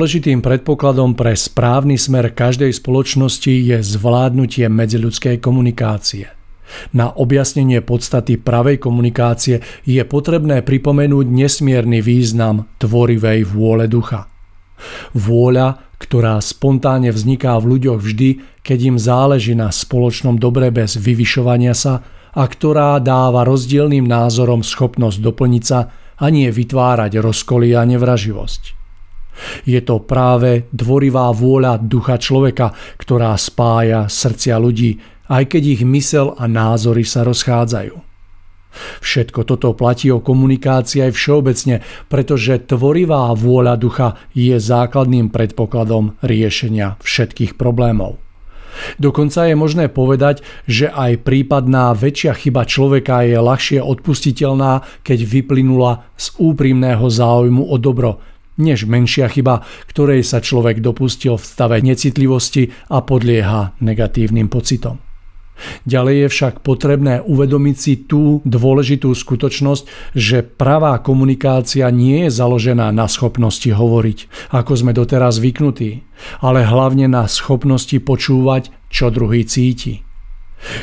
Dôležitým predpokladom pre správny smer každej spoločnosti je zvládnutie medziľudskej komunikácie. Na objasnenie podstaty pravej komunikácie je potrebné pripomenúť nesmierny význam tvorivej vôle ducha. Vôľa, ktorá spontánne vzniká v ľuďoch vždy, keď im záleží na spoločnom dobre bez vyvyšovania sa a ktorá dáva rozdielným názorom schopnosť doplniť sa a nie vytvárať rozkoly a nevraživosť. Je to práve dvorivá vôľa ducha človeka, ktorá spája srdcia ľudí, aj keď ich mysel a názory sa rozchádzajú. Všetko toto platí o komunikácii aj všeobecne, pretože tvorivá vôľa ducha je základným predpokladom riešenia všetkých problémov. Dokonca je možné povedať, že aj prípadná väčšia chyba človeka je ľahšie odpustiteľná, keď vyplynula z úprimného záujmu o dobro, než menšia chyba, ktorej sa človek dopustil v stave necitlivosti a podlieha negatívnym pocitom. Ďalej je však potrebné uvedomiť si tú dôležitú skutočnosť, že pravá komunikácia nie je založená na schopnosti hovoriť, ako sme doteraz zvyknutí, ale hlavne na schopnosti počúvať, čo druhý cíti.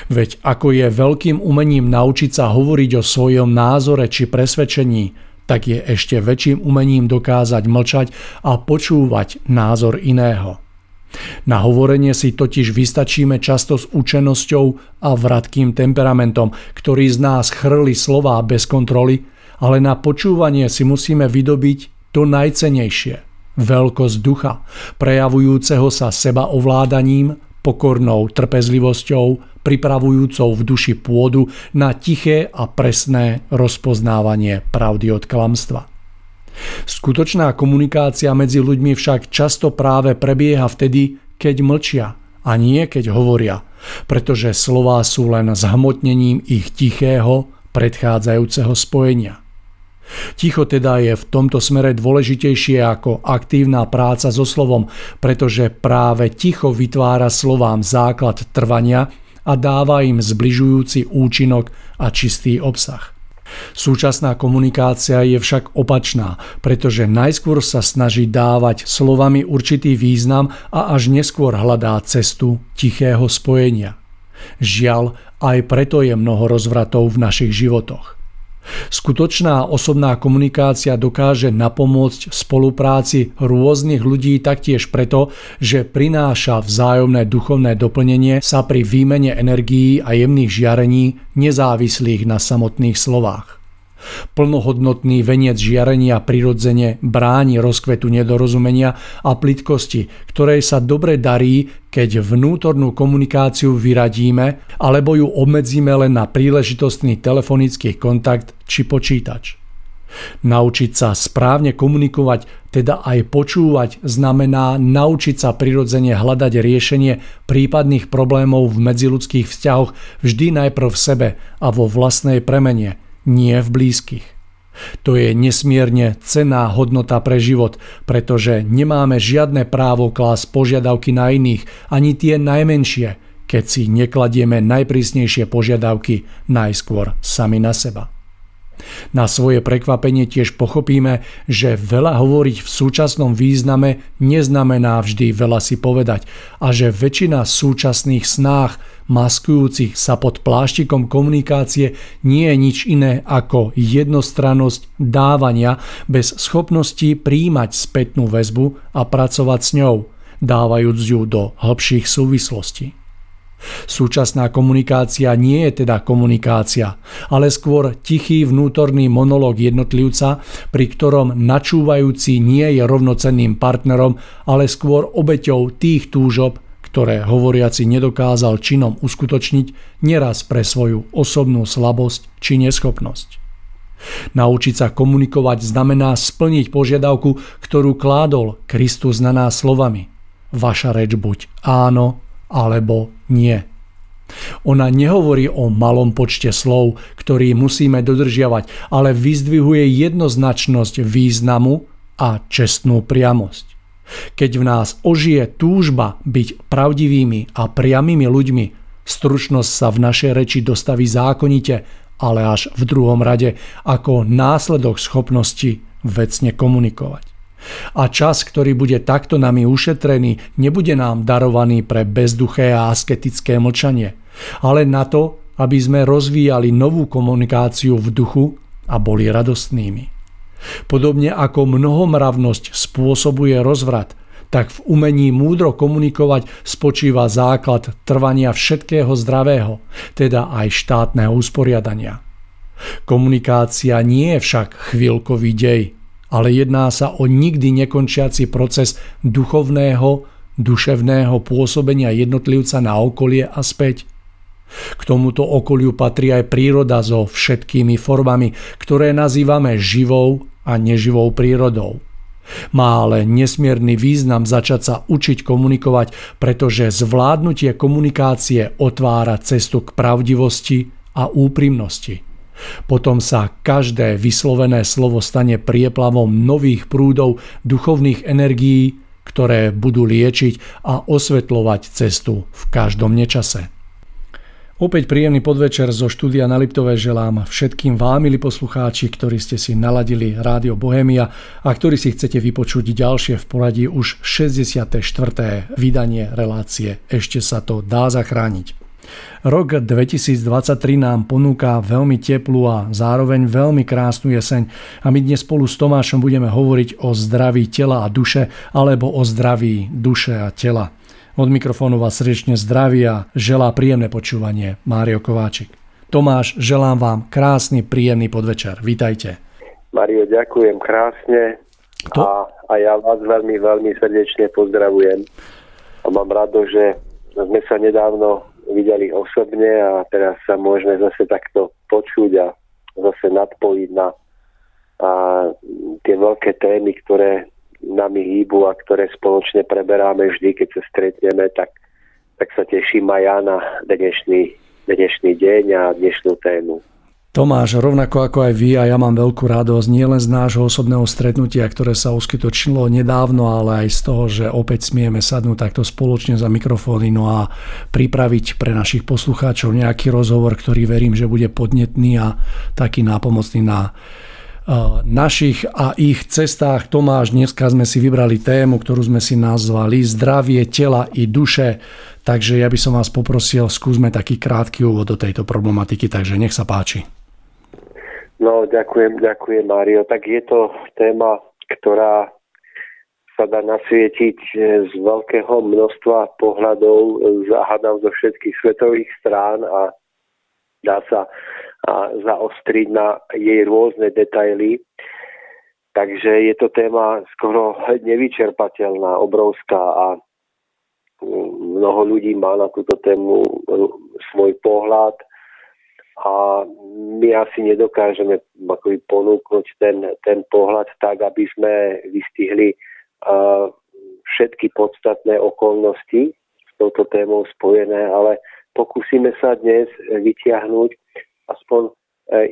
Veď ako je veľkým umením naučiť sa hovoriť o svojom názore či presvedčení, tak je ešte väčším umením dokázať mlčať a počúvať názor iného. Na hovorenie si totiž vystačíme často s učenosťou a vratkým temperamentom, ktorý z nás chrli slová bez kontroly, ale na počúvanie si musíme vydobiť to najcenejšie. Veľkosť ducha, prejavujúceho sa seba ovládaním, pokornou trpezlivosťou, pripravujúcou v duši pôdu na tiché a presné rozpoznávanie pravdy od klamstva. Skutočná komunikácia medzi ľuďmi však často práve prebieha vtedy, keď mlčia a nie keď hovoria, pretože slová sú len zhmotnením ich tichého, predchádzajúceho spojenia. Ticho teda je v tomto smere dôležitejšie ako aktívna práca so slovom, pretože práve ticho vytvára slovám základ trvania a dáva im zbližujúci účinok a čistý obsah. Súčasná komunikácia je však opačná, pretože najskôr sa snaží dávať slovami určitý význam a až neskôr hľadá cestu tichého spojenia. Žiaľ, aj preto je mnoho rozvratov v našich životoch. Skutočná osobná komunikácia dokáže napomôcť spolupráci rôznych ľudí taktiež preto, že prináša vzájomné duchovné doplnenie sa pri výmene energií a jemných žiarení nezávislých na samotných slovách. Plnohodnotný veniec žiarenia prirodzene bráni rozkvetu nedorozumenia a plitkosti, ktorej sa dobre darí, keď vnútornú komunikáciu vyradíme alebo ju obmedzíme len na príležitostný telefonický kontakt či počítač. Naučiť sa správne komunikovať, teda aj počúvať, znamená naučiť sa prirodzene hľadať riešenie prípadných problémov v medziludských vzťahoch vždy najprv v sebe a vo vlastnej premene – nie v blízkych. To je nesmierne cená hodnota pre život, pretože nemáme žiadne právo klásť požiadavky na iných, ani tie najmenšie, keď si nekladieme najprísnejšie požiadavky najskôr sami na seba. Na svoje prekvapenie tiež pochopíme, že veľa hovoriť v súčasnom význame neznamená vždy veľa si povedať a že väčšina súčasných snách maskujúcich sa pod pláštikom komunikácie nie je nič iné ako jednostrannosť dávania bez schopnosti príjmať spätnú väzbu a pracovať s ňou, dávajúc ju do hĺbších súvislostí. Súčasná komunikácia nie je teda komunikácia, ale skôr tichý vnútorný monológ jednotlivca, pri ktorom načúvajúci nie je rovnocenným partnerom, ale skôr obeťou tých túžob, ktoré hovoriaci nedokázal činom uskutočniť neraz pre svoju osobnú slabosť či neschopnosť. Naučiť sa komunikovať znamená splniť požiadavku, ktorú kládol Kristus na nás slovami. Vaša reč buď áno alebo nie. Ona nehovorí o malom počte slov, ktorý musíme dodržiavať, ale vyzdvihuje jednoznačnosť významu a čestnú priamosť. Keď v nás ožije túžba byť pravdivými a priamými ľuďmi, stručnosť sa v našej reči dostaví zákonite, ale až v druhom rade ako následok schopnosti vecne komunikovať. A čas, ktorý bude takto nami ušetrený, nebude nám darovaný pre bezduché a asketické mlčanie, ale na to, aby sme rozvíjali novú komunikáciu v duchu a boli radostnými. Podobne ako mnohomravnosť spôsobuje rozvrat, tak v umení múdro komunikovať spočíva základ trvania všetkého zdravého, teda aj štátneho usporiadania. Komunikácia nie je však chvíľkový dej, ale jedná sa o nikdy nekončiaci proces duchovného, duševného pôsobenia jednotlivca na okolie a späť. K tomuto okoliu patrí aj príroda so všetkými formami, ktoré nazývame živou a neživou prírodou. Má ale nesmierny význam začať sa učiť komunikovať, pretože zvládnutie komunikácie otvára cestu k pravdivosti a úprimnosti. Potom sa každé vyslovené slovo stane prieplavom nových prúdov duchovných energií, ktoré budú liečiť a osvetľovať cestu v každom nečase. Opäť príjemný podvečer zo štúdia na Liptové želám všetkým vám, milí poslucháči, ktorí ste si naladili Rádio Bohemia a ktorí si chcete vypočuť ďalšie v poradí už 64. vydanie relácie Ešte sa to dá zachrániť. Rok 2023 nám ponúka veľmi teplú a zároveň veľmi krásnu jeseň a my dnes spolu s Tomášom budeme hovoriť o zdraví tela a duše alebo o zdraví duše a tela. Od mikrofónu vás srdečne zdraví a želá príjemné počúvanie Mário Kováčik. Tomáš, želám vám krásny, príjemný podvečer. Vítajte. Mario, ďakujem krásne to... a, a ja vás veľmi, veľmi srdečne pozdravujem. A mám rado, že sme sa nedávno videli osobne a teraz sa môžeme zase takto počuť a zase nadpojiť na a tie veľké témy, ktoré nami hýbu a ktoré spoločne preberáme vždy, keď sa stretneme, tak, tak sa teším aj ja na dnešný, dnešný deň a dnešnú tému. Tomáš, rovnako ako aj vy a ja mám veľkú radosť nielen z nášho osobného stretnutia, ktoré sa uskutočnilo nedávno, ale aj z toho, že opäť smieme sadnúť takto spoločne za mikrofóny no a pripraviť pre našich poslucháčov nejaký rozhovor, ktorý verím, že bude podnetný a taký nápomocný na našich a ich cestách. Tomáš, dneska sme si vybrali tému, ktorú sme si nazvali Zdravie tela i duše. Takže ja by som vás poprosil, skúsme taký krátky úvod do tejto problematiky, takže nech sa páči. No, ďakujem, ďakujem, Mário. Tak je to téma, ktorá sa dá nasvietiť z veľkého množstva pohľadov, zahádam zo všetkých svetových strán a dá sa a zaostriť na jej rôzne detaily. Takže je to téma skoro nevyčerpateľná, obrovská a mnoho ľudí má na túto tému svoj pohľad a my asi nedokážeme akoby ponúknuť ten, ten pohľad tak, aby sme vystihli uh, všetky podstatné okolnosti s touto témou spojené, ale pokúsime sa dnes vytiahnuť aspoň e,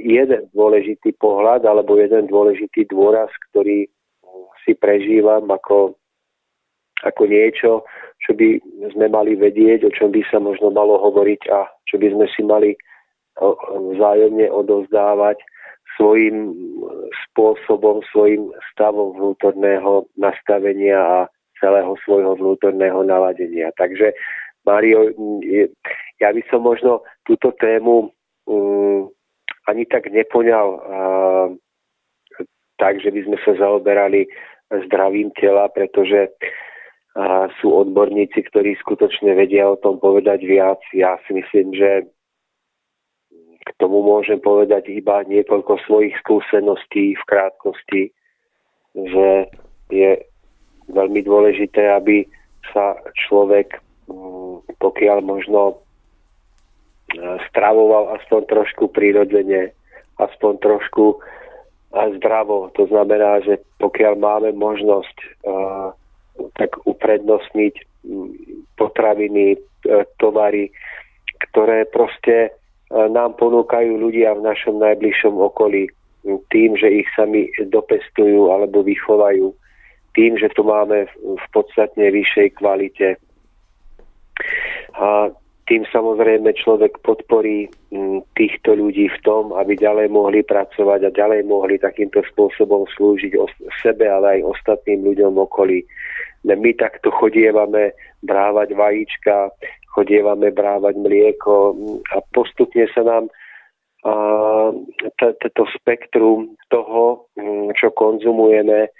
jeden dôležitý pohľad alebo jeden dôležitý dôraz, ktorý si prežívam ako, ako niečo, čo by sme mali vedieť, o čom by sa možno malo hovoriť a čo by sme si mali vzájomne odovzdávať svojim spôsobom, svojim stavom vnútorného nastavenia a celého svojho vnútorného naladenia. Takže Mário, ja by som možno túto tému um, ani tak nepoňal uh, tak, že by sme sa zaoberali zdravím tela, pretože uh, sú odborníci, ktorí skutočne vedia o tom povedať viac. Ja si myslím, že tomu môžem povedať iba niekoľko svojich skúseností v krátkosti, že je veľmi dôležité, aby sa človek, pokiaľ možno stravoval aspoň trošku prirodzene, aspoň trošku zdravo. To znamená, že pokiaľ máme možnosť tak uprednostniť potraviny, e, tovary, ktoré proste e, nám ponúkajú ľudia v našom najbližšom okolí tým, že ich sami dopestujú alebo vychovajú, tým, že to máme v podstatne vyššej kvalite. A tým samozrejme človek podporí týchto ľudí v tom, aby ďalej mohli pracovať a ďalej mohli takýmto spôsobom slúžiť sebe, ale aj ostatným ľuďom okolí. My takto chodievame brávať vajíčka, chodievame brávať mlieko a postupne sa nám toto spektrum toho, mm, čo konzumujeme,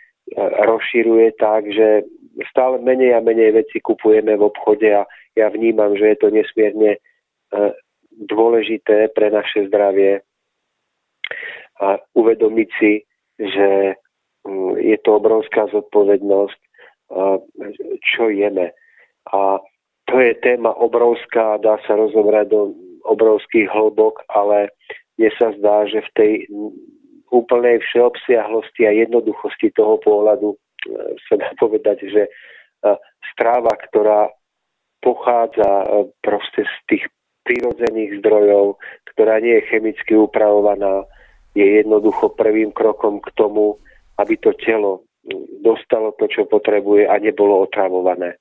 rozširuje tak, že stále menej a menej veci kupujeme v obchode a ja vnímam, že je to nesmierne e, dôležité pre naše zdravie a uvedomiť si, že mm, je to obrovská zodpovednosť, čo jeme. A to je téma obrovská, dá sa rozobrať do obrovských hlbok, ale mne sa zdá, že v tej úplnej všeobsiahlosti a jednoduchosti toho pohľadu e, sa dá povedať, že e, stráva, ktorá pochádza e, proste z tých prírodzených zdrojov, ktorá nie je chemicky upravovaná, je jednoducho prvým krokom k tomu, aby to telo dostalo to, čo potrebuje a nebolo otravované.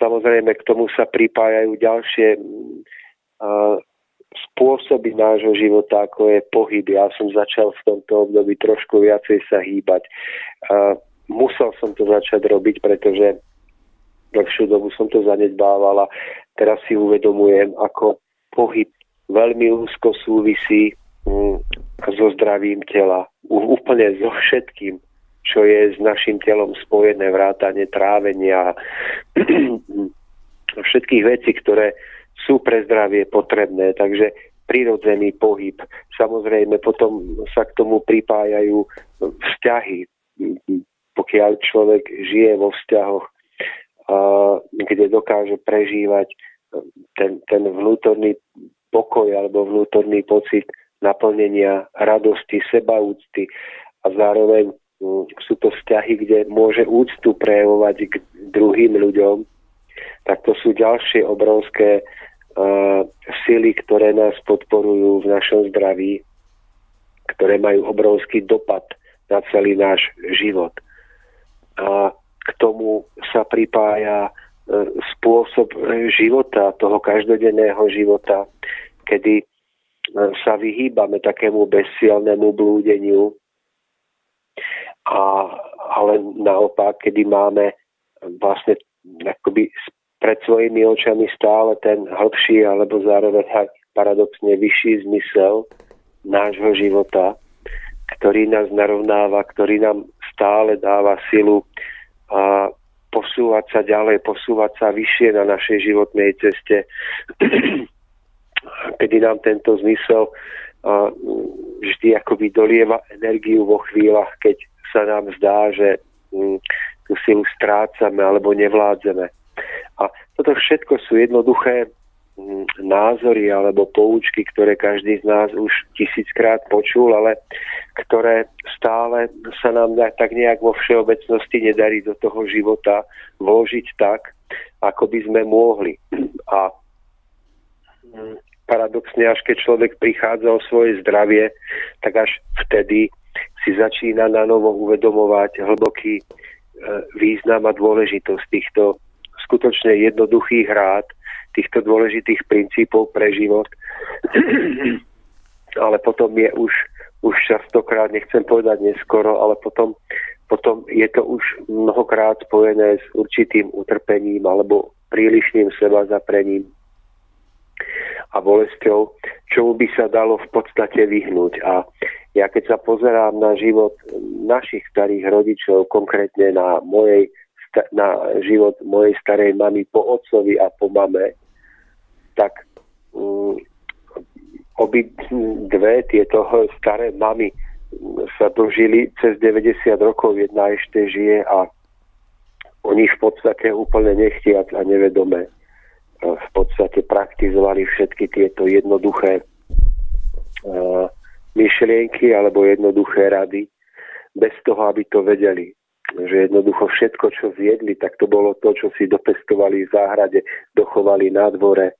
Samozrejme, k tomu sa pripájajú ďalšie spôsoby nášho života, ako je pohyb. Ja som začal v tomto období trošku viacej sa hýbať. Musel som to začať robiť, pretože dlhšiu dobu som to zanedbával a teraz si uvedomujem, ako pohyb veľmi úzko súvisí mm, so zdravím tela. Úplne so všetkým, čo je s našim telom spojené, vrátanie trávenia, všetkých vecí, ktoré sú pre zdravie potrebné, takže prirodzený pohyb. Samozrejme, potom sa k tomu pripájajú vzťahy. Pokiaľ človek žije vo vzťahoch, kde dokáže prežívať ten, ten vnútorný pokoj alebo vnútorný pocit naplnenia radosti, sebaúcty a zároveň sú to vzťahy, kde môže úctu prejavovať k druhým ľuďom, tak to sú ďalšie obrovské sily, ktoré nás podporujú v našom zdraví, ktoré majú obrovský dopad na celý náš život. A k tomu sa pripája e, spôsob života, toho každodenného života, kedy sa vyhýbame takému bezsielnému blúdeniu, a, ale naopak, kedy máme vlastne akoby pred svojimi očami stále ten hĺbší alebo zároveň aj paradoxne vyšší zmysel nášho života, ktorý nás narovnáva, ktorý nám stále dáva silu a posúvať sa ďalej, posúvať sa vyššie na našej životnej ceste, kedy nám tento zmysel a, vždy akoby dolieva energiu vo chvíľach, keď sa nám zdá, že m, tú silu strácame alebo nevládzeme. A toto všetko sú jednoduché mm, názory alebo poučky, ktoré každý z nás už tisíckrát počul, ale ktoré stále sa nám tak nejak vo všeobecnosti nedarí do toho života vložiť tak, ako by sme mohli. A mm, paradoxne, až keď človek prichádza o svoje zdravie, tak až vtedy si začína na novo uvedomovať hlboký e, význam a dôležitosť týchto skutočne jednoduchých rád, týchto dôležitých princípov pre život. ale potom je už, už častokrát, nechcem povedať neskoro, ale potom, potom je to už mnohokrát spojené s určitým utrpením alebo prílišným seba zaprením a bolesťou, čomu by sa dalo v podstate vyhnúť. A ja keď sa pozerám na život našich starých rodičov, konkrétne na mojej na život mojej starej mamy po otcovi a po mame, tak um, obi dve tieto staré mamy sa dožili cez 90 rokov, jedna ešte žije a oni v podstate úplne nechtiac a nevedome e, v podstate praktizovali všetky tieto jednoduché uh, myšlienky alebo jednoduché rady bez toho, aby to vedeli. Že jednoducho všetko, čo zjedli, tak to bolo to, čo si dopestovali v záhrade, dochovali na dvore,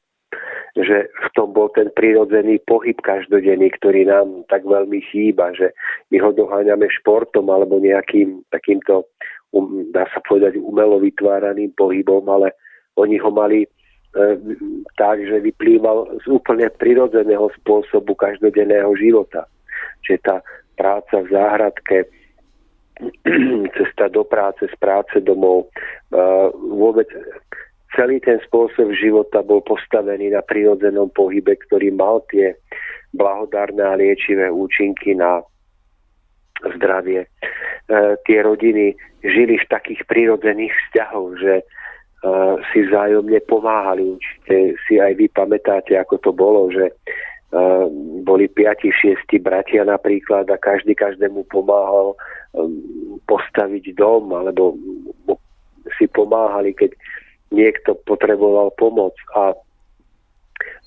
že v tom bol ten prirodzený pohyb každodenný, ktorý nám tak veľmi chýba, že my ho doháňame športom alebo nejakým takýmto, um, dá sa povedať, umelo vytváraným pohybom, ale oni ho mali tak, že vyplýval z úplne prirodzeného spôsobu každodenného života. Že tá práca v záhradke, cesta do práce, z práce domov. Vôbec celý ten spôsob života bol postavený na prirodzenom pohybe, ktorý mal tie blahodárne a liečivé účinky na zdravie. E, tie rodiny žili v takých prirodzených vzťahov, že e, si vzájomne pomáhali. Určite si aj vy pamätáte, ako to bolo, že boli piati, šiesti bratia napríklad a každý každému pomáhal um, postaviť dom alebo si pomáhali, keď niekto potreboval pomoc a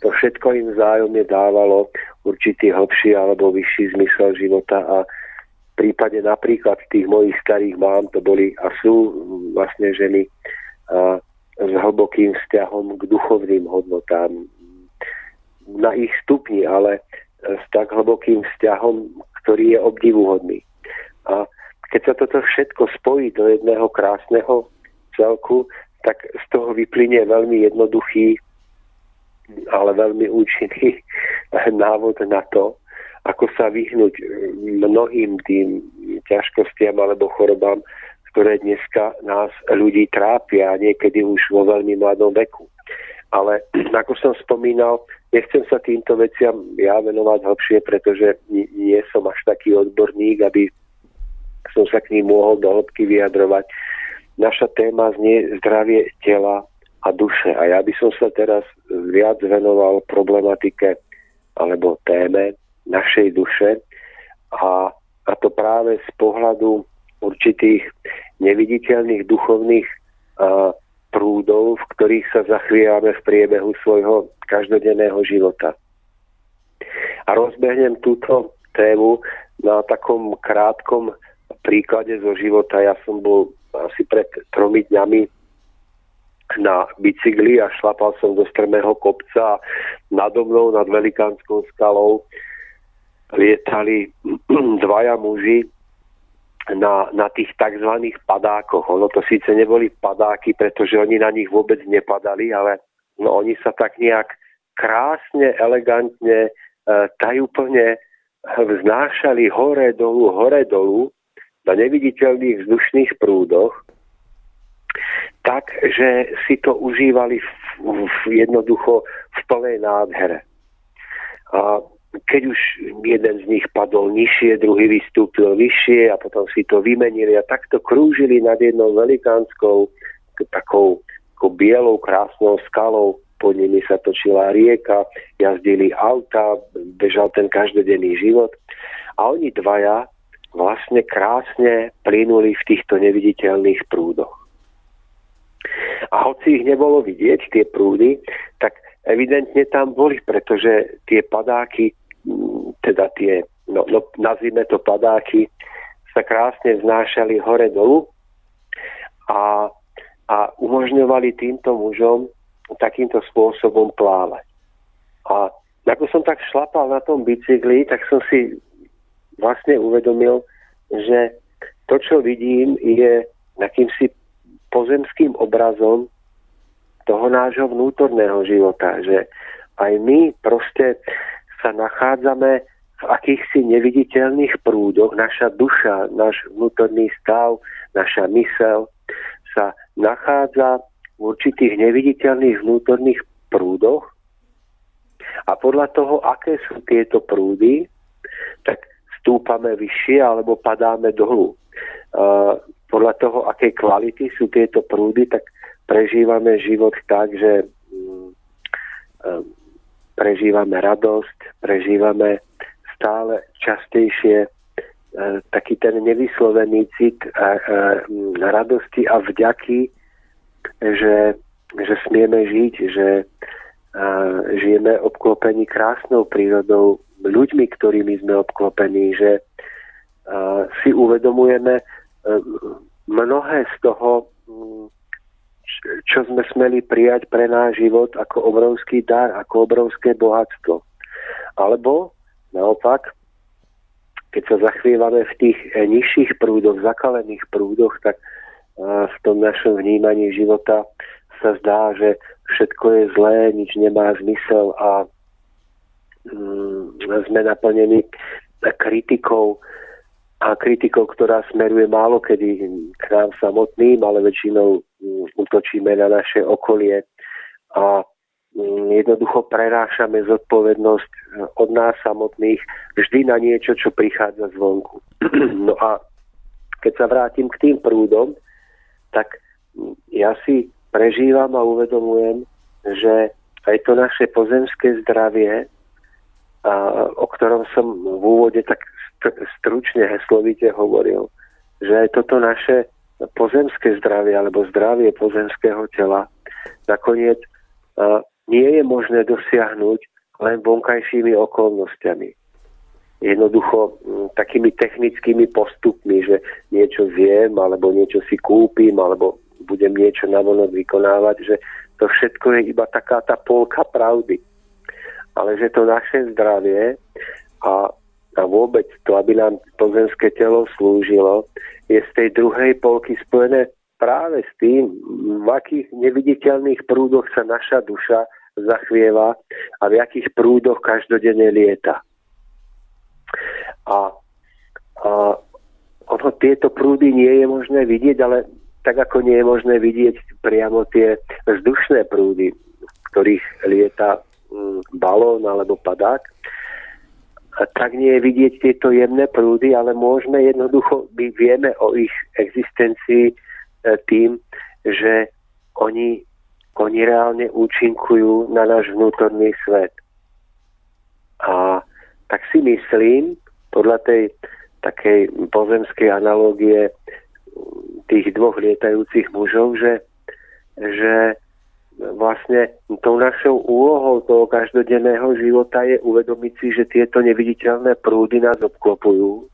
to všetko im vzájomne dávalo určitý hlbší alebo vyšší zmysel života a v prípade napríklad tých mojich starých mám, to boli a sú vlastne ženy s hlbokým vzťahom k duchovným hodnotám na ich stupni, ale s tak hlbokým vzťahom, ktorý je obdivuhodný. A keď sa toto všetko spojí do jedného krásneho celku, tak z toho vyplynie veľmi jednoduchý, ale veľmi účinný návod na to, ako sa vyhnúť mnohým tým ťažkostiam alebo chorobám, ktoré dneska nás ľudí trápia, niekedy už vo veľmi mladom veku. Ale ako som spomínal, nechcem sa týmto veciam ja venovať hlbšie, pretože nie som až taký odborník, aby som sa k ním mohol do hĺbky vyjadrovať. Naša téma znie zdravie tela a duše. A ja by som sa teraz viac venoval problematike alebo téme našej duše a, a to práve z pohľadu určitých neviditeľných duchovných prúdov, v ktorých sa zachvievame v priebehu svojho každodenného života. A rozbehnem túto tému na takom krátkom príklade zo života. Ja som bol asi pred tromi dňami na bicykli a šlapal som do strmého kopca a nado mnou nad velikánskou skalou lietali dvaja muži na, na tých tzv. padákoch. Ono to síce neboli padáky, pretože oni na nich vôbec nepadali, ale no, oni sa tak nejak krásne, elegantne, e, tajúplne vznášali hore dolu, hore dolu na neviditeľných vzdušných prúdoch, tak, že si to užívali v, v, jednoducho v plnej nádhere. A keď už jeden z nich padol nižšie, druhý vystúpil vyššie a potom si to vymenili a takto krúžili nad jednou velikánskou takou, takou bielou krásnou skalou, pod nimi sa točila rieka, jazdili auta, bežal ten každodenný život a oni dvaja vlastne krásne plynuli v týchto neviditeľných prúdoch. A hoci ich nebolo vidieť, tie prúdy, tak evidentne tam boli, pretože tie padáky teda tie, no, no nazvime to padáky, sa krásne vznášali hore dolu a, a umožňovali týmto mužom takýmto spôsobom plávať. A ako som tak šlapal na tom bicykli, tak som si vlastne uvedomil, že to, čo vidím, je akýmsi pozemským obrazom toho nášho vnútorného života, že aj my proste sa nachádzame v akýchsi neviditeľných prúdoch. Naša duša, náš vnútorný stav, naša mysel sa nachádza v určitých neviditeľných vnútorných prúdoch a podľa toho, aké sú tieto prúdy, tak stúpame vyššie alebo padáme dolu. podľa toho, aké kvality sú tieto prúdy, tak prežívame život tak, že mm, prežívame radosť, prežívame stále častejšie e, taký ten nevyslovený cit e, e, radosti a vďaky, že, že smieme žiť, že žijeme obklopení krásnou prírodou, ľuďmi, ktorými sme obklopení, že si uvedomujeme mnohé z toho, čo sme smeli prijať pre náš život ako obrovský dar, ako obrovské bohatstvo. Alebo naopak, keď sa zachvievame v tých eh, nižších prúdoch, zakalených prúdoch, tak eh, v tom našom vnímaní života sa zdá, že všetko je zlé, nič nemá zmysel a mm, sme naplnení kritikou a kritikou, ktorá smeruje málo kedy k nám samotným, ale väčšinou mm, útočíme na naše okolie a mm, jednoducho prerášame zodpovednosť e, od nás samotných vždy na niečo, čo prichádza zvonku. No a keď sa vrátim k tým prúdom, tak mm, ja si prežívam a uvedomujem, že aj to naše pozemské zdravie, a, o ktorom som v úvode tak stručne heslovite hovoril, že toto naše pozemské zdravie alebo zdravie pozemského tela nakoniec nie je možné dosiahnuť len vonkajšími okolnostiami. Jednoducho takými technickými postupmi, že niečo viem, alebo niečo si kúpim, alebo budem niečo navonok vykonávať, že to všetko je iba taká tá polka pravdy. Ale že to naše zdravie a, a vôbec to, aby nám pozemské telo slúžilo, je z tej druhej polky spojené práve s tým, v akých neviditeľných prúdoch sa naša duša zachvieva a v akých prúdoch každodenne lieta. A, a ono, tieto prúdy nie je možné vidieť, ale tak ako nie je možné vidieť priamo tie vzdušné prúdy, v ktorých lieta mm, balón alebo padák, tak nie je vidieť tieto jemné prúdy, ale môžeme jednoducho, my vieme o ich existencii e, tým, že oni, oni reálne účinkujú na náš vnútorný svet. A tak si myslím, podľa tej takej pozemskej analógie tých dvoch lietajúcich mužov, že, že vlastne tou našou úlohou toho každodenného života je uvedomiť si, že tieto neviditeľné prúdy nás obklopujú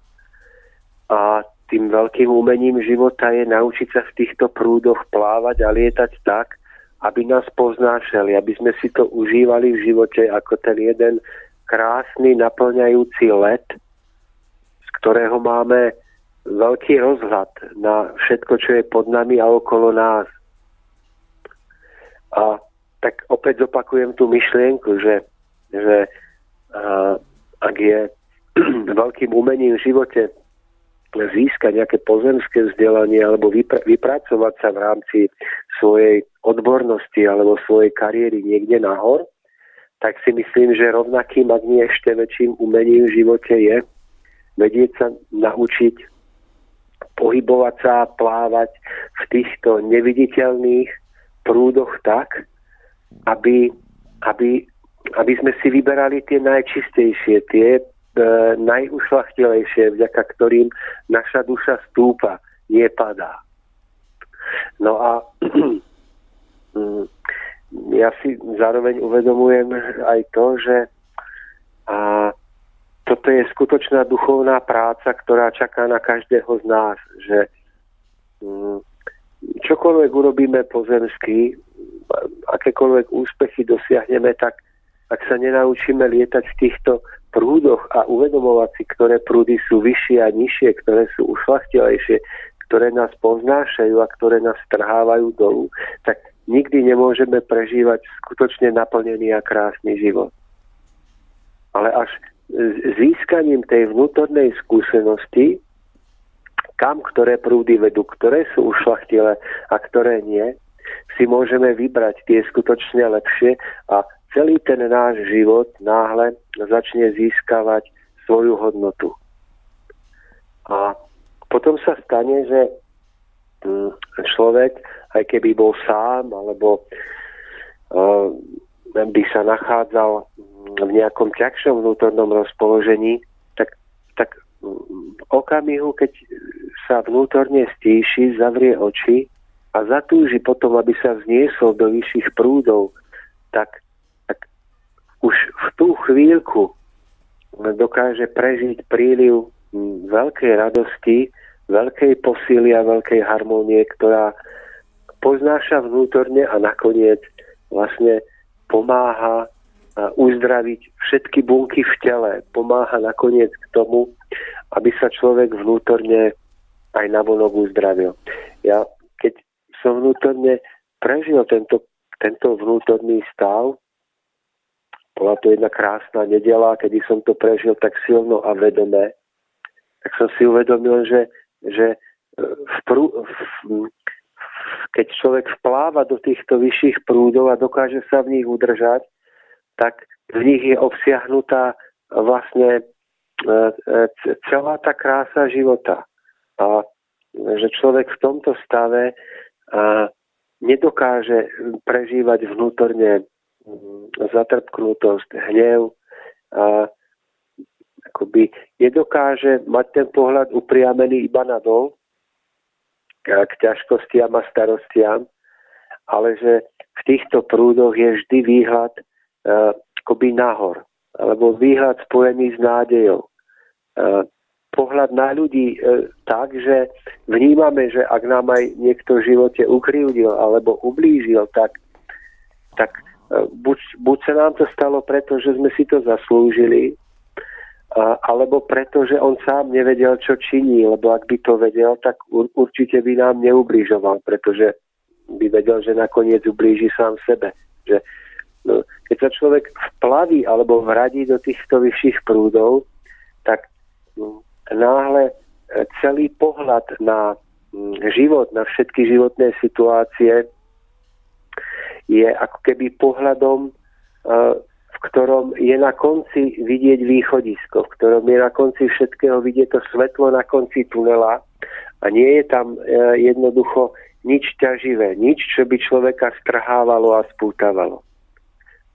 a tým veľkým umením života je naučiť sa v týchto prúdoch plávať a lietať tak, aby nás poznášali, aby sme si to užívali v živote ako ten jeden krásny naplňajúci let, z ktorého máme veľký rozhľad na všetko, čo je pod nami a okolo nás. A tak opäť zopakujem tú myšlienku, že, že a, ak je veľkým umením v živote získať nejaké pozemské vzdelanie alebo vypra- vypracovať sa v rámci svojej odbornosti alebo svojej kariéry niekde nahor, tak si myslím, že rovnakým, ak nie ešte väčším umením v živote je vedieť sa naučiť pohybovať sa, plávať v týchto neviditeľných prúdoch tak, aby, aby, aby sme si vyberali tie najčistejšie, tie e, najušlachtilejšie, vďaka ktorým naša duša stúpa, nepadá. No a mm, ja si zároveň uvedomujem aj to, že a toto je skutočná duchovná práca, ktorá čaká na každého z nás, že mm, čokoľvek urobíme pozemsky, akékoľvek úspechy dosiahneme, tak ak sa nenaučíme lietať v týchto prúdoch a uvedomovať si, ktoré prúdy sú vyššie a nižšie, ktoré sú ušlachtilejšie, ktoré nás poznášajú a ktoré nás trhávajú dolu, tak nikdy nemôžeme prežívať skutočne naplnený a krásny život. Ale až získaním tej vnútornej skúsenosti, kam ktoré prúdy vedú, ktoré sú ušlachtile a ktoré nie, si môžeme vybrať tie skutočne lepšie a celý ten náš život náhle začne získavať svoju hodnotu. A potom sa stane, že hm, človek, aj keby bol sám, alebo uh, by sa nachádzal v nejakom ťažšom vnútornom rozpoložení, tak, tak v okamihu, keď sa vnútorne stíši, zavrie oči a zatúži potom, aby sa vzniesol do vyšších prúdov, tak, tak už v tú chvíľku dokáže prežiť príliv veľkej radosti, veľkej posíly a veľkej harmonie, ktorá poznáša vnútorne a nakoniec vlastne pomáha uzdraviť všetky bunky v tele. Pomáha nakoniec k tomu, aby sa človek vnútorne aj navonok uzdravil. Ja keď som vnútorne prežil tento, tento vnútorný stav, bola to jedna krásna nedela, kedy som to prežil tak silno a vedome, tak som si uvedomil, že, že e, v prú, v, keď človek vpláva do týchto vyšších prúdov a dokáže sa v nich udržať, tak v nich je obsiahnutá vlastne e, e, celá tá krása života. A že človek v tomto stave nedokáže prežívať vnútorne mm, zatrpknutosť, hnev, a akoby nedokáže mať ten pohľad upriamený iba nadol k ťažkostiam a starostiam, ale že v týchto prúdoch je vždy výhľad akoby nahor, alebo výhľad spojený s nádejou. Uh, pohľad na ľudí uh, tak, že vnímame, že ak nám aj niekto v živote ukryvdil alebo ublížil, tak, tak buď, buď sa nám to stalo preto, že sme si to zaslúžili, alebo preto, že on sám nevedel, čo činí, lebo ak by to vedel, tak určite by nám neublížoval, pretože by vedel, že nakoniec ublíži sám sebe. Že, keď sa človek vplaví alebo vradí do týchto vyšších prúdov, tak no, náhle e, celý pohľad na mm, život, na všetky životné situácie je ako keby pohľadom uh, ktorom je na konci vidieť východisko, v ktorom je na konci všetkého vidieť to svetlo na konci tunela a nie je tam e, jednoducho nič ťaživé, nič, čo by človeka strhávalo a spútavalo.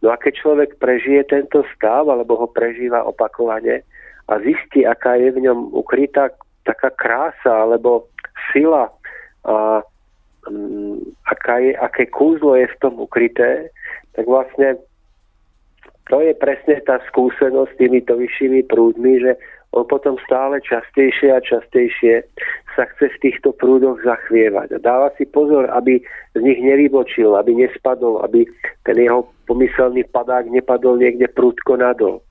No a keď človek prežije tento stav, alebo ho prežíva opakovane a zistí, aká je v ňom ukrytá taká krása, alebo sila, a, um, aká je, aké kúzlo je v tom ukryté, tak vlastne to je presne tá skúsenosť s týmito vyššími prúdmi, že potom stále častejšie a častejšie sa chce v týchto prúdoch zachvievať. Dáva si pozor, aby z nich nevybočil, aby nespadol, aby ten jeho pomyselný padák nepadol niekde prúdko nadol.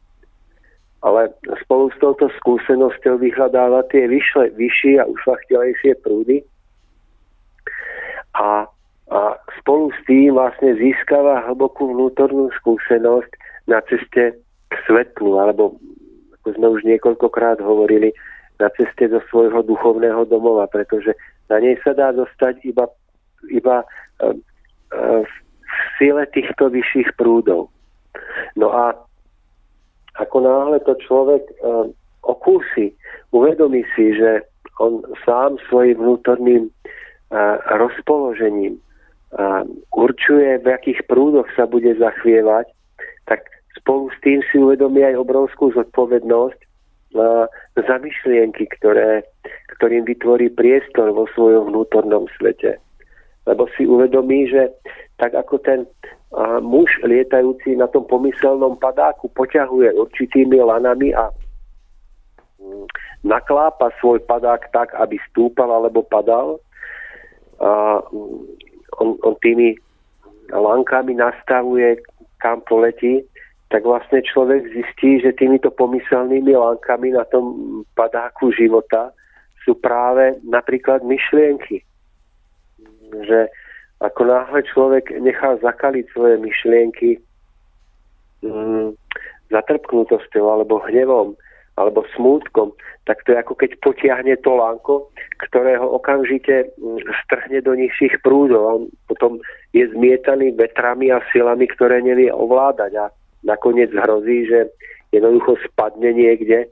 Ale spolu s touto skúsenosťou vyhľadáva tie vyššie, vyššie a ušlachtilejšie prúdy a, a spolu s tým vlastne získava hlbokú vnútornú skúsenosť, na ceste k svetlu, alebo ako sme už niekoľkokrát hovorili, na ceste do svojho duchovného domova, pretože na nej sa dá dostať iba, iba e, e, v sile týchto vyšších prúdov. No a ako náhle to človek e, okúsi, uvedomí si, že on sám svojim vnútorným rozpoložením určuje, v akých prúdoch sa bude zachvievať, spolu s tým si uvedomí aj obrovskú zodpovednosť za myšlienky, ktoré, ktorým vytvorí priestor vo svojom vnútornom svete. Lebo si uvedomí, že tak ako ten a, muž lietajúci na tom pomyselnom padáku poťahuje určitými lanami a mm, naklápa svoj padák tak, aby stúpal alebo padal, a, mm, on, on tými lankami nastavuje, kam poletí, tak vlastne človek zistí, že týmito pomyselnými lánkami na tom padáku života sú práve napríklad myšlienky. Že ako náhle človek nechá zakaliť svoje myšlienky mm, zatrpknutosťou alebo hnevom alebo smútkom, tak to je ako keď potiahne to lánko, ktorého okamžite mm, strhne do nižších prúdov. On potom je zmietaný vetrami a silami, ktoré nevie ovládať. A nakoniec hrozí, že jednoducho spadne niekde e,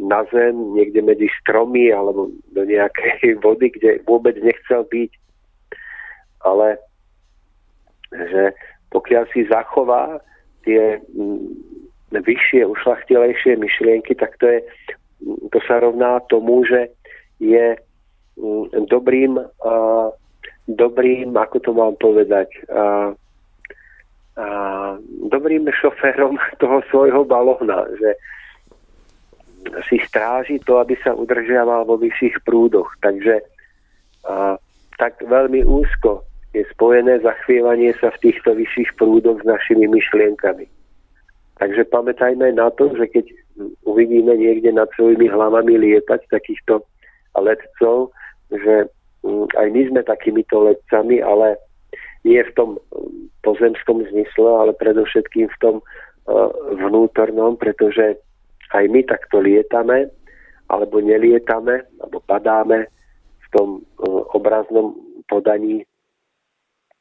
na zem, niekde medzi stromy alebo do nejakej vody, kde vôbec nechcel byť. Ale že pokiaľ si zachová tie vyššie, ušlachtilejšie myšlienky, tak to, je, to sa rovná tomu, že je dobrým, dobrým, ako to mám povedať, dobrým šoférom toho svojho balóna, že si stráži to, aby sa udržiaval vo vyšších prúdoch. Takže a, tak veľmi úzko je spojené zachvievanie sa v týchto vyšších prúdoch s našimi myšlienkami. Takže pamätajme na to, že keď uvidíme niekde nad svojimi hlavami lietať takýchto letcov, že mm, aj my sme takýmito letcami, ale nie v tom um, pozemskom zmysle, ale predovšetkým v tom uh, vnútornom, pretože aj my takto lietame, alebo nelietame, alebo padáme v tom uh, obraznom podaní,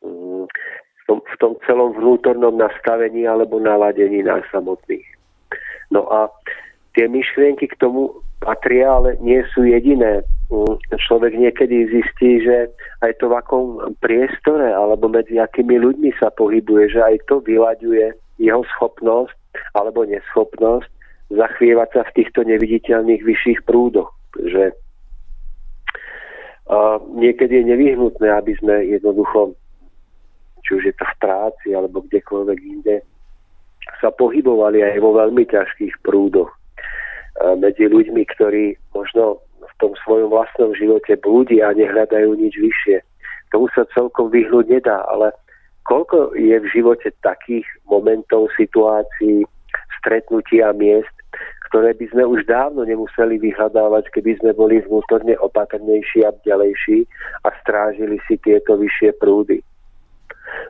um, v tom, v celom vnútornom nastavení alebo naladení nás samotných. No a tie myšlienky k tomu patria, ale nie sú jediné. Mm, človek niekedy zistí, že aj to v akom priestore alebo medzi akými ľuďmi sa pohybuje, že aj to vyľaďuje jeho schopnosť alebo neschopnosť zachvievať sa v týchto neviditeľných vyšších prúdoch. Že a niekedy je nevyhnutné, aby sme jednoducho či už je to v práci alebo kdekoľvek inde, sa pohybovali aj vo veľmi ťažkých prúdoch medzi ľuďmi, ktorí možno v tom svojom vlastnom živote blúdia a nehľadajú nič vyššie. Tomu sa celkom vyhnúť nedá, ale koľko je v živote takých momentov, situácií, stretnutí a miest, ktoré by sme už dávno nemuseli vyhľadávať, keby sme boli vnútorne opatrnejší a ďalejší a strážili si tieto vyššie prúdy.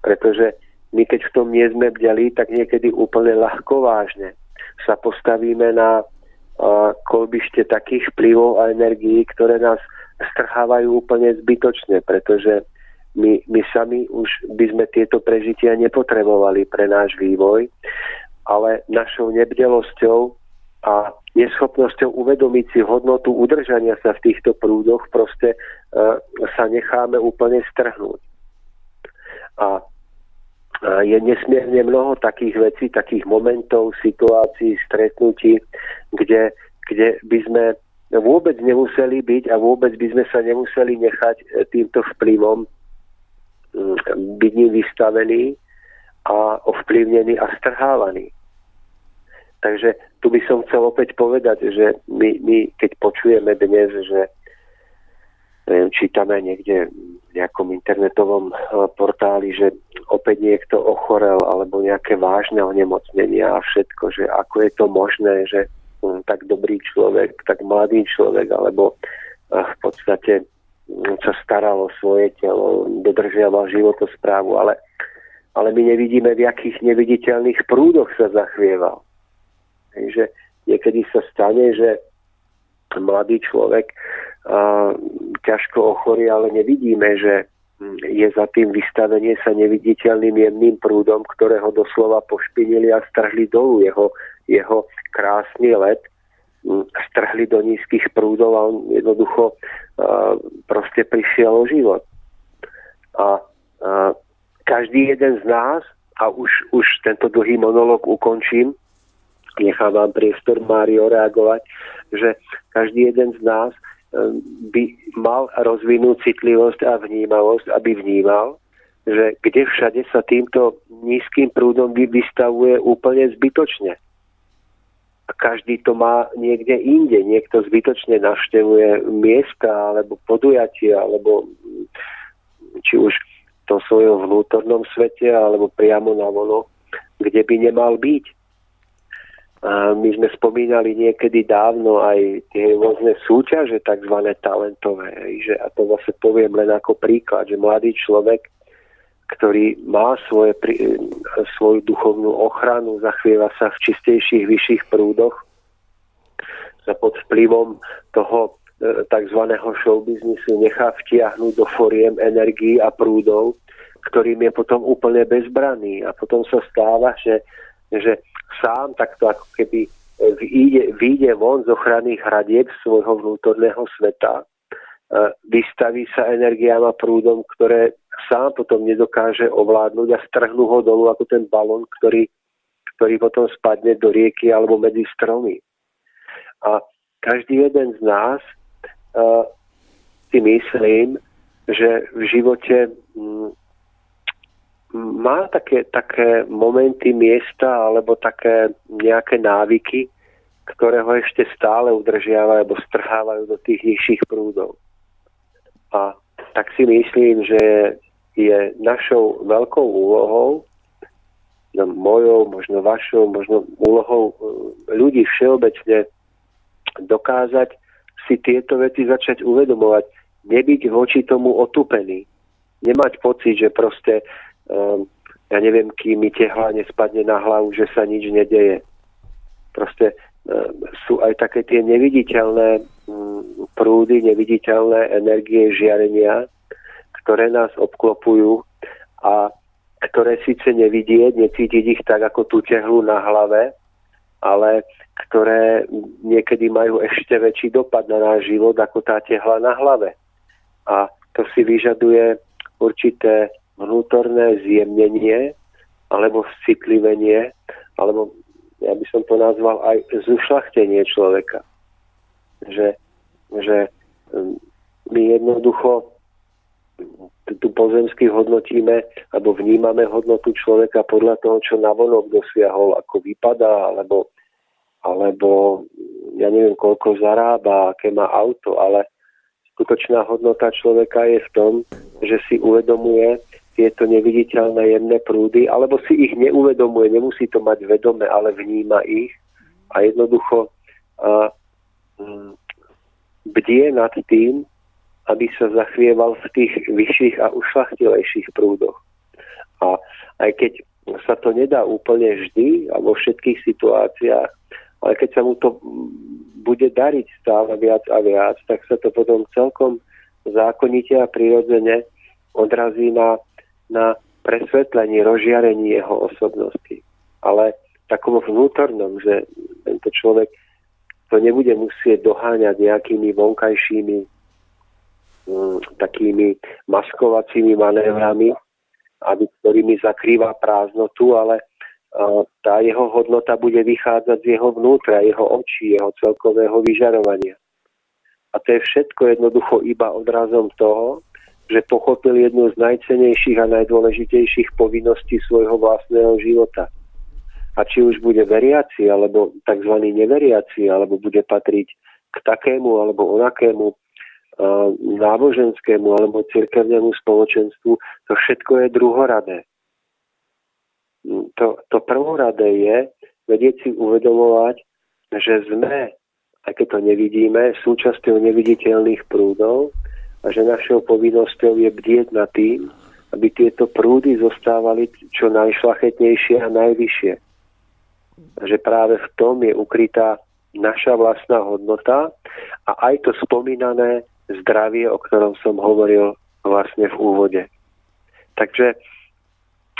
Pretože my keď v tom nie sme bďali, tak niekedy úplne ľahko vážne sa postavíme na kolbište takých vplyvov a energií, ktoré nás strhávajú úplne zbytočne, pretože my, my sami už by sme tieto prežitia nepotrebovali pre náš vývoj, ale našou nebdelosťou a neschopnosťou uvedomiť si hodnotu udržania sa v týchto prúdoch proste uh, sa necháme úplne strhnúť. A je nesmierne mnoho takých vecí, takých momentov, situácií, stretnutí, kde, kde by sme vôbec nemuseli byť a vôbec by sme sa nemuseli nechať e, týmto vplyvom mm, byť ním vystavení a ovplyvnení a strhávaní. Takže tu by som chcel opäť povedať, že my, my keď počujeme dnes, že čítame niekde v nejakom internetovom eh, portáli, že opäť niekto ochorel alebo nejaké vážne onemocnenia a všetko, že ako je to možné, že hm, tak dobrý človek, tak mladý človek alebo eh, v podstate hm, sa staral o svoje telo, dodržiaval životosprávu, ale, ale my nevidíme, v akých neviditeľných prúdoch sa zachvieval. Takže niekedy sa stane, že mladý človek a, ťažko ochorí, ale nevidíme, že hm, je za tým vystavenie sa neviditeľným jemným prúdom, ktorého doslova pošpinili a strhli dolu jeho, jeho krásny let, hm, strhli do nízkych prúdov a on jednoducho a, proste prišiel o život. A, a každý jeden z nás, a už, už tento dlhý monolog ukončím, nechávam priestor Mário reagovať, že každý jeden z nás by mal rozvinúť citlivosť a vnímavosť, aby vnímal, že kde všade sa týmto nízkym prúdom vystavuje úplne zbytočne. A každý to má niekde inde. Niekto zbytočne navštevuje miesta alebo podujatia, alebo či už to svojom vnútornom svete, alebo priamo na vono, kde by nemal byť. My sme spomínali niekedy dávno aj tie rôzne súťaže tzv. talentové. Že, a to zase poviem len ako príklad, že mladý človek, ktorý má svoje, svoju duchovnú ochranu, zachvieva sa v čistejších, vyšších prúdoch, sa pod vplyvom toho e, tzv. showbiznisu nechá vtiahnuť do foriem energií a prúdov, ktorým je potom úplne bezbraný. A potom sa stáva, že, že sám takto ako keby e, vyjde, vyjde von z ochranných hradieb svojho vnútorného sveta, e, vystaví sa energiám a prúdom, ktoré sám potom nedokáže ovládnuť a strhnú ho dolu ako ten balón, ktorý, ktorý potom spadne do rieky alebo medzi stromy. A každý jeden z nás uh, si myslím, že v živote má také, také momenty, miesta alebo také nejaké návyky, ktoré ho ešte stále udržiavajú alebo strhávajú do tých nižších prúdov. A tak si myslím, že je našou veľkou úlohou, no mojou, možno vašou, možno úlohou e, ľudí všeobecne dokázať si tieto veci začať uvedomovať, nebyť voči tomu otupený, nemať pocit, že proste ja neviem, kým mi tehla nespadne na hlavu, že sa nič nedeje. Proste um, sú aj také tie neviditeľné um, prúdy, neviditeľné energie žiarenia, ktoré nás obklopujú a ktoré síce nevidieť, necítiť ich tak ako tú tehlu na hlave, ale ktoré niekedy majú ešte väčší dopad na náš život ako tá tehla na hlave. A to si vyžaduje určité vnútorné zjemnenie alebo citlivenie, alebo ja by som to nazval aj zušlachtenie človeka. Že, že hm, my jednoducho tu pozemsky hodnotíme alebo vnímame hodnotu človeka podľa toho, čo navonok dosiahol, ako vypadá, alebo, alebo ja neviem, koľko zarába, aké má auto, ale skutočná hodnota človeka je v tom, že si uvedomuje tieto neviditeľné jemné prúdy, alebo si ich neuvedomuje, nemusí to mať vedome, ale vníma ich a jednoducho a, m, bdie nad tým, aby sa zachvieval v tých vyšších a ušlachtilejších prúdoch. A aj keď sa to nedá úplne vždy a vo všetkých situáciách, ale keď sa mu to bude dariť stále viac a viac, tak sa to potom celkom zákonite a prirodzene odrazí na, na presvetlení, rozžiarení jeho osobnosti. Ale takom vnútornom, že tento človek to nebude musieť doháňať nejakými vonkajšími Mm, takými maskovacími manévrami, aby, ktorými zakrýva prázdnotu, ale tá jeho hodnota bude vychádzať z jeho vnútra, jeho očí, jeho celkového vyžarovania. A to je všetko jednoducho iba odrazom toho, že pochopil jednu z najcenejších a najdôležitejších povinností svojho vlastného života. A či už bude veriaci, alebo tzv. neveriaci, alebo bude patriť k takému alebo onakému náboženskému alebo cirkevnému spoločenstvu, to všetko je druhoradé. To, to prvoradé je vedieť si uvedomovať, že sme, aj keď to nevidíme, súčasťou neviditeľných prúdov a že našou povinnosťou je bdieť na tým, aby tieto prúdy zostávali čo najšlachetnejšie a najvyššie. A že práve v tom je ukrytá naša vlastná hodnota a aj to spomínané zdravie, o ktorom som hovoril vlastne v úvode. Takže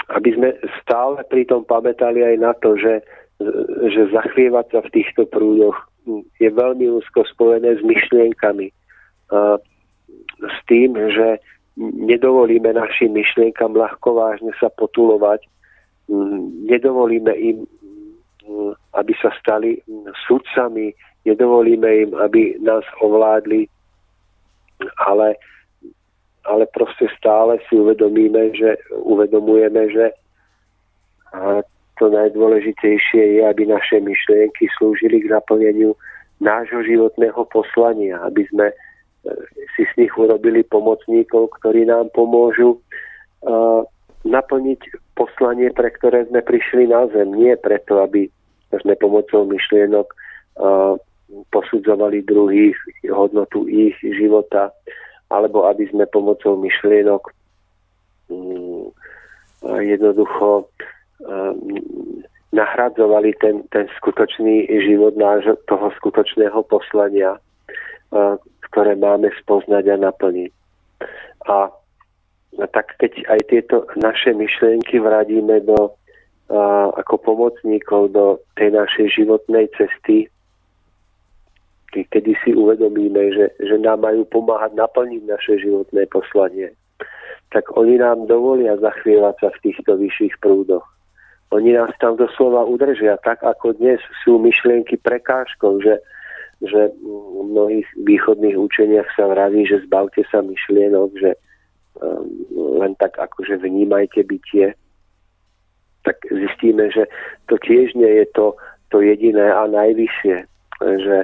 aby sme stále pri tom pamätali aj na to, že, že zachvievať sa v týchto prúdoch je veľmi úzko spojené s myšlienkami. S tým, že nedovolíme našim myšlienkam ľahko vážne sa potulovať, nedovolíme im, aby sa stali sudcami, nedovolíme im, aby nás ovládli. Ale, ale proste stále si uvedomíme, že uvedomujeme, že to najdôležitejšie je, aby naše myšlienky slúžili k naplneniu nášho životného poslania, aby sme e, si z nich urobili pomocníkov, ktorí nám pomôžu naplniť poslanie, pre ktoré sme prišli na zem. Nie preto, aby sme pomocou myšlienok posudzovali druhých, hodnotu ich života, alebo aby sme pomocou myšlienok mm, jednoducho nahradzovali ten, ten skutočný život nášho, toho skutočného poslania, ktoré máme spoznať a naplniť. A tak keď aj tieto naše myšlienky vradíme do, ako pomocníkov do tej našej životnej cesty, kedy si uvedomíme, že, že nám majú pomáhať naplniť naše životné poslanie, tak oni nám dovolia zachvievať sa v týchto vyšších prúdoch. Oni nás tam doslova udržia, tak ako dnes sú myšlienky prekážkou, že, že v mnohých východných učeniach sa vraví, že zbavte sa myšlienok, že um, len tak akože vnímajte bytie, tak zistíme, že to tiež nie je to, to jediné a najvyššie, že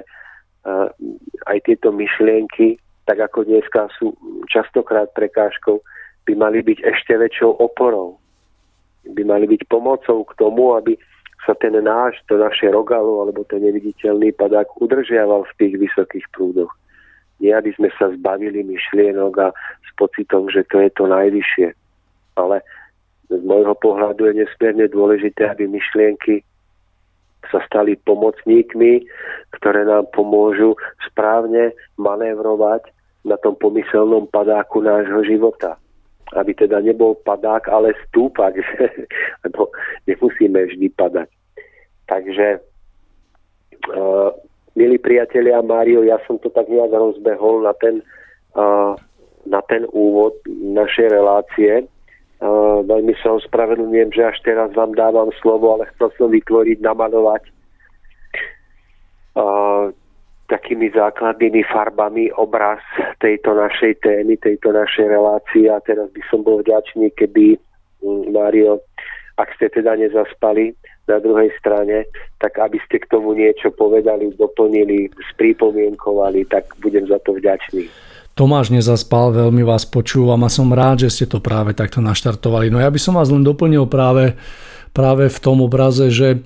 aj tieto myšlienky, tak ako dneska sú častokrát prekážkou, by mali byť ešte väčšou oporou. By mali byť pomocou k tomu, aby sa ten náš, to naše rogalo alebo ten neviditeľný padák udržiaval v tých vysokých prúdoch. Nie, aby sme sa zbavili myšlienok a s pocitom, že to je to najvyššie. Ale z môjho pohľadu je nesmierne dôležité, aby myšlienky sa stali pomocníkmi, ktoré nám pomôžu správne manévrovať na tom pomyselnom padáku nášho života. Aby teda nebol padák, ale stúpak, lebo nemusíme vždy padať. Takže, uh, milí priatelia Mário, ja som to tak nejak rozbehol na ten, uh, na ten úvod našej relácie. Uh, veľmi sa ospravedlňujem, že až teraz vám dávam slovo, ale chcel som vytvoriť, namalovať uh, takými základnými farbami obraz tejto našej témy, tejto našej relácie a teraz by som bol vďačný, keby Mário, ak ste teda nezaspali na druhej strane, tak aby ste k tomu niečo povedali, doplnili, sprípomienkovali, tak budem za to vďačný. Tomáš nezaspal, veľmi vás počúvam a som rád, že ste to práve takto naštartovali. No ja by som vás len doplnil práve, práve v tom obraze, že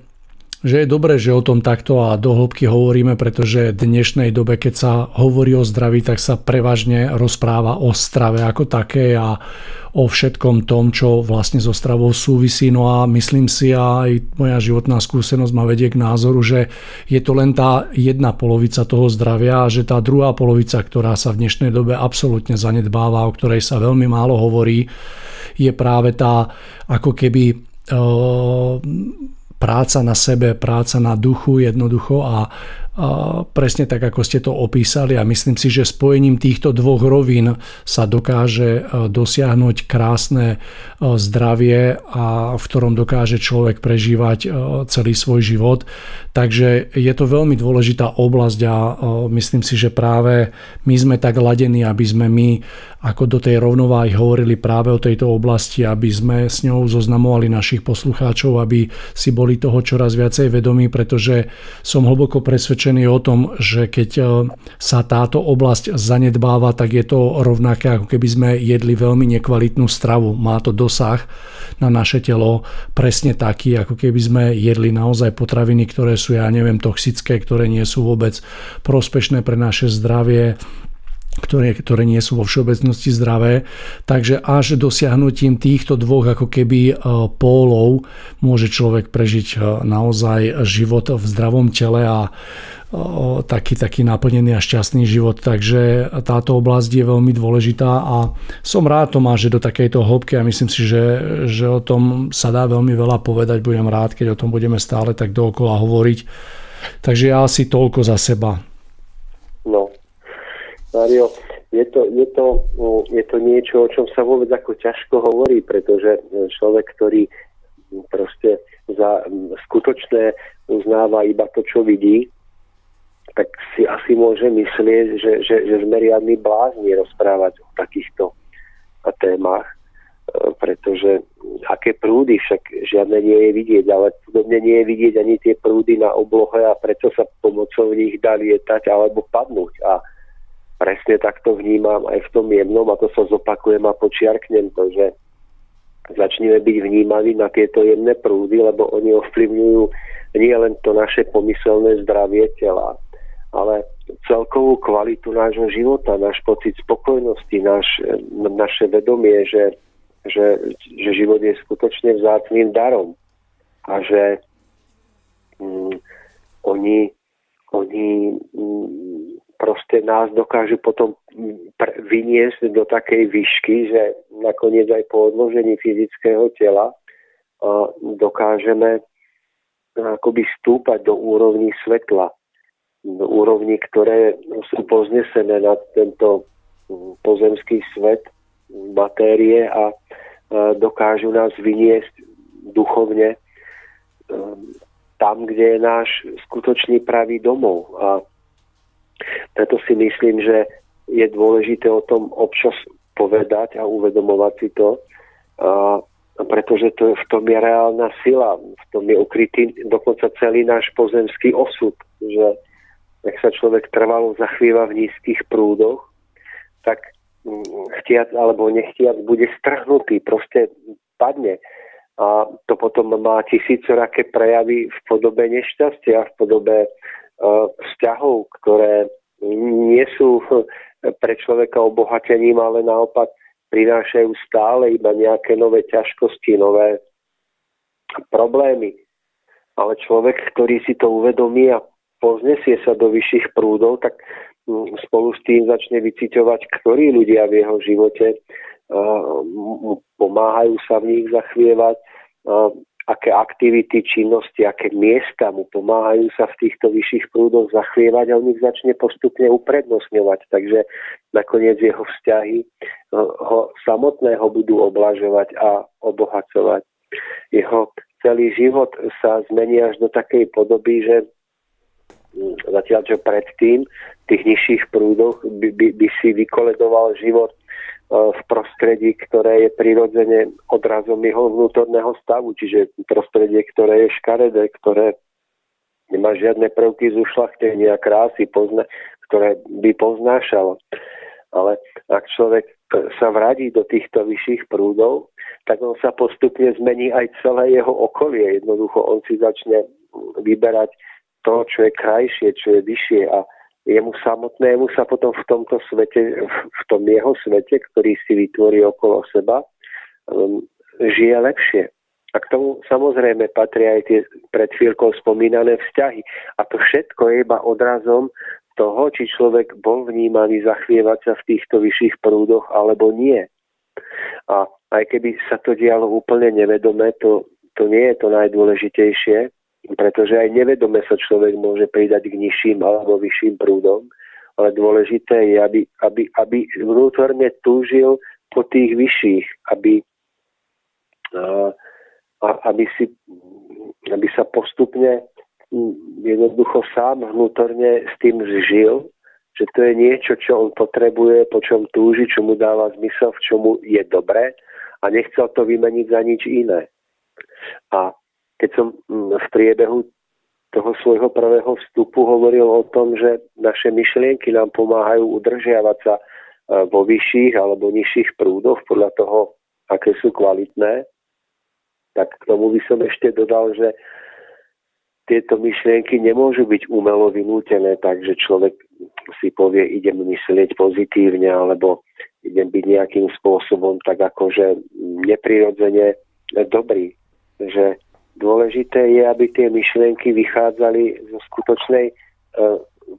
že je dobré, že o tom takto a do hĺbky hovoríme, pretože v dnešnej dobe, keď sa hovorí o zdraví, tak sa prevažne rozpráva o strave ako také a o všetkom tom, čo vlastne so stravou súvisí. No a myslím si, a aj moja životná skúsenosť ma vedie k názoru, že je to len tá jedna polovica toho zdravia a že tá druhá polovica, ktorá sa v dnešnej dobe absolútne zanedbáva, o ktorej sa veľmi málo hovorí, je práve tá ako keby práca na sebe, práca na duchu jednoducho a, presne tak, ako ste to opísali a myslím si, že spojením týchto dvoch rovín sa dokáže e, dosiahnuť krásne e, zdravie, a v ktorom dokáže človek prežívať e, celý svoj život. Takže je to veľmi dôležitá oblasť a myslím si, že práve my sme tak ladení, aby sme my ako do tej rovnováhy hovorili práve o tejto oblasti, aby sme s ňou zoznamovali našich poslucháčov, aby si boli toho čoraz viacej vedomí, pretože som hlboko presvedčený o tom, že keď sa táto oblasť zanedbáva, tak je to rovnaké, ako keby sme jedli veľmi nekvalitnú stravu. Má to dosah na naše telo presne taký, ako keby sme jedli naozaj potraviny, ktoré sú, ja neviem, toxické, ktoré nie sú vôbec prospešné pre naše zdravie, ktoré, ktoré nie sú vo všeobecnosti zdravé. Takže až dosiahnutím týchto dvoch ako keby e, pólov môže človek prežiť e, naozaj život v zdravom tele a taký, taký naplnený a šťastný život. Takže táto oblasť je veľmi dôležitá a som rád to má, že do takejto hĺbky a myslím si, že, že o tom sa dá veľmi veľa povedať. Budem rád, keď o tom budeme stále tak dookola hovoriť. Takže ja asi toľko za seba. No, Mario, je to, je, to, je to niečo, o čom sa vôbec ako ťažko hovorí, pretože človek, ktorý proste za skutočné uznáva iba to, čo vidí, tak si asi môže myslieť, že, že, že sme riadni blázni rozprávať o takýchto témach, e, pretože aké prúdy, však žiadne nie je vidieť, ale podobne nie je vidieť ani tie prúdy na oblohe a preto sa pomocou nich dá lietať alebo padnúť. A presne takto vnímam aj v tom jemnom a to sa zopakujem a počiarknem to, že začneme byť vnímaví na tieto jemné prúdy, lebo oni ovplyvňujú nie len to naše pomyselné zdravie tela, ale celkovú kvalitu nášho života, náš pocit spokojnosti, náš, naše vedomie, že, že, že život je skutočne vzácným darom a že mm, oni, oni mm, proste nás dokážu potom vyniesť do takej výšky, že nakoniec aj po odložení fyzického tela dokážeme akoby stúpať do úrovní svetla úrovni, ktoré sú poznesené na tento pozemský svet matérie a dokážu nás vyniesť duchovne um, tam, kde je náš skutočný pravý domov. A preto si myslím, že je dôležité o tom občas povedať a uvedomovať si to, a, pretože to, v tom je reálna sila, v tom je ukrytý dokonca celý náš pozemský osud, že ak sa človek trvalo zachvieva v nízkych prúdoch, tak mm, chtiac alebo nechtiac bude strhnutý, proste padne. A to potom má tisícoraké prejavy v podobe nešťastia, v podobe uh, vzťahov, ktoré nie sú pre človeka obohatením, ale naopak prinášajú stále iba nejaké nové ťažkosti, nové problémy. Ale človek, ktorý si to uvedomí a poznesie sa do vyšších prúdov, tak mm, spolu s tým začne vyciťovať, ktorí ľudia v jeho živote pomáhajú sa v nich zachvievať, aké aktivity, činnosti, aké miesta mu pomáhajú sa v týchto vyšších prúdoch zachvievať a on ich začne postupne uprednostňovať. Takže nakoniec jeho vzťahy ho samotného budú oblažovať a obohacovať. Jeho celý život sa zmení až do takej podoby, že zatiaľ čo predtým v tých nižších prúdoch by, by, by si vykoledoval život v prostredí, ktoré je prirodzene odrazom jeho vnútorného stavu, čiže prostredie, ktoré je škaredé, ktoré nemá žiadne prvky z ušlachtenia a krásy, pozna, ktoré by poznášalo. Ale ak človek sa vradí do týchto vyšších prúdov, tak on sa postupne zmení aj celé jeho okolie. Jednoducho on si začne vyberať to, čo je krajšie, čo je vyššie a jemu samotnému sa potom v tomto svete, v tom jeho svete, ktorý si vytvorí okolo seba, um, žije lepšie. A k tomu samozrejme patria aj tie pred chvíľkou spomínané vzťahy. A to všetko je iba odrazom toho, či človek bol vnímaný zachvievať sa v týchto vyšších prúdoch alebo nie. A aj keby sa to dialo úplne nevedome, to, to nie je to najdôležitejšie, pretože aj nevedome sa človek môže pridať k nižším alebo vyšším prúdom, ale dôležité je, aby, aby, aby vnútorne túžil po tých vyšších, aby, aby, si, aby sa postupne jednoducho sám vnútorne s tým žil, že to je niečo, čo on potrebuje, po čom túži, čo mu dáva zmysel, v čomu je dobre a nechcel to vymeniť za nič iné. A keď som mm, v priebehu toho svojho prvého vstupu hovoril o tom, že naše myšlienky nám pomáhajú udržiavať sa e, vo vyšších alebo nižších prúdoch podľa toho, aké sú kvalitné, tak k tomu by som ešte dodal, že tieto myšlienky nemôžu byť umelo vynútené, takže človek si povie, idem myslieť pozitívne, alebo idem byť nejakým spôsobom tak akože neprirodzene dobrý. Že dôležité je, aby tie myšlienky vychádzali zo skutočnej e,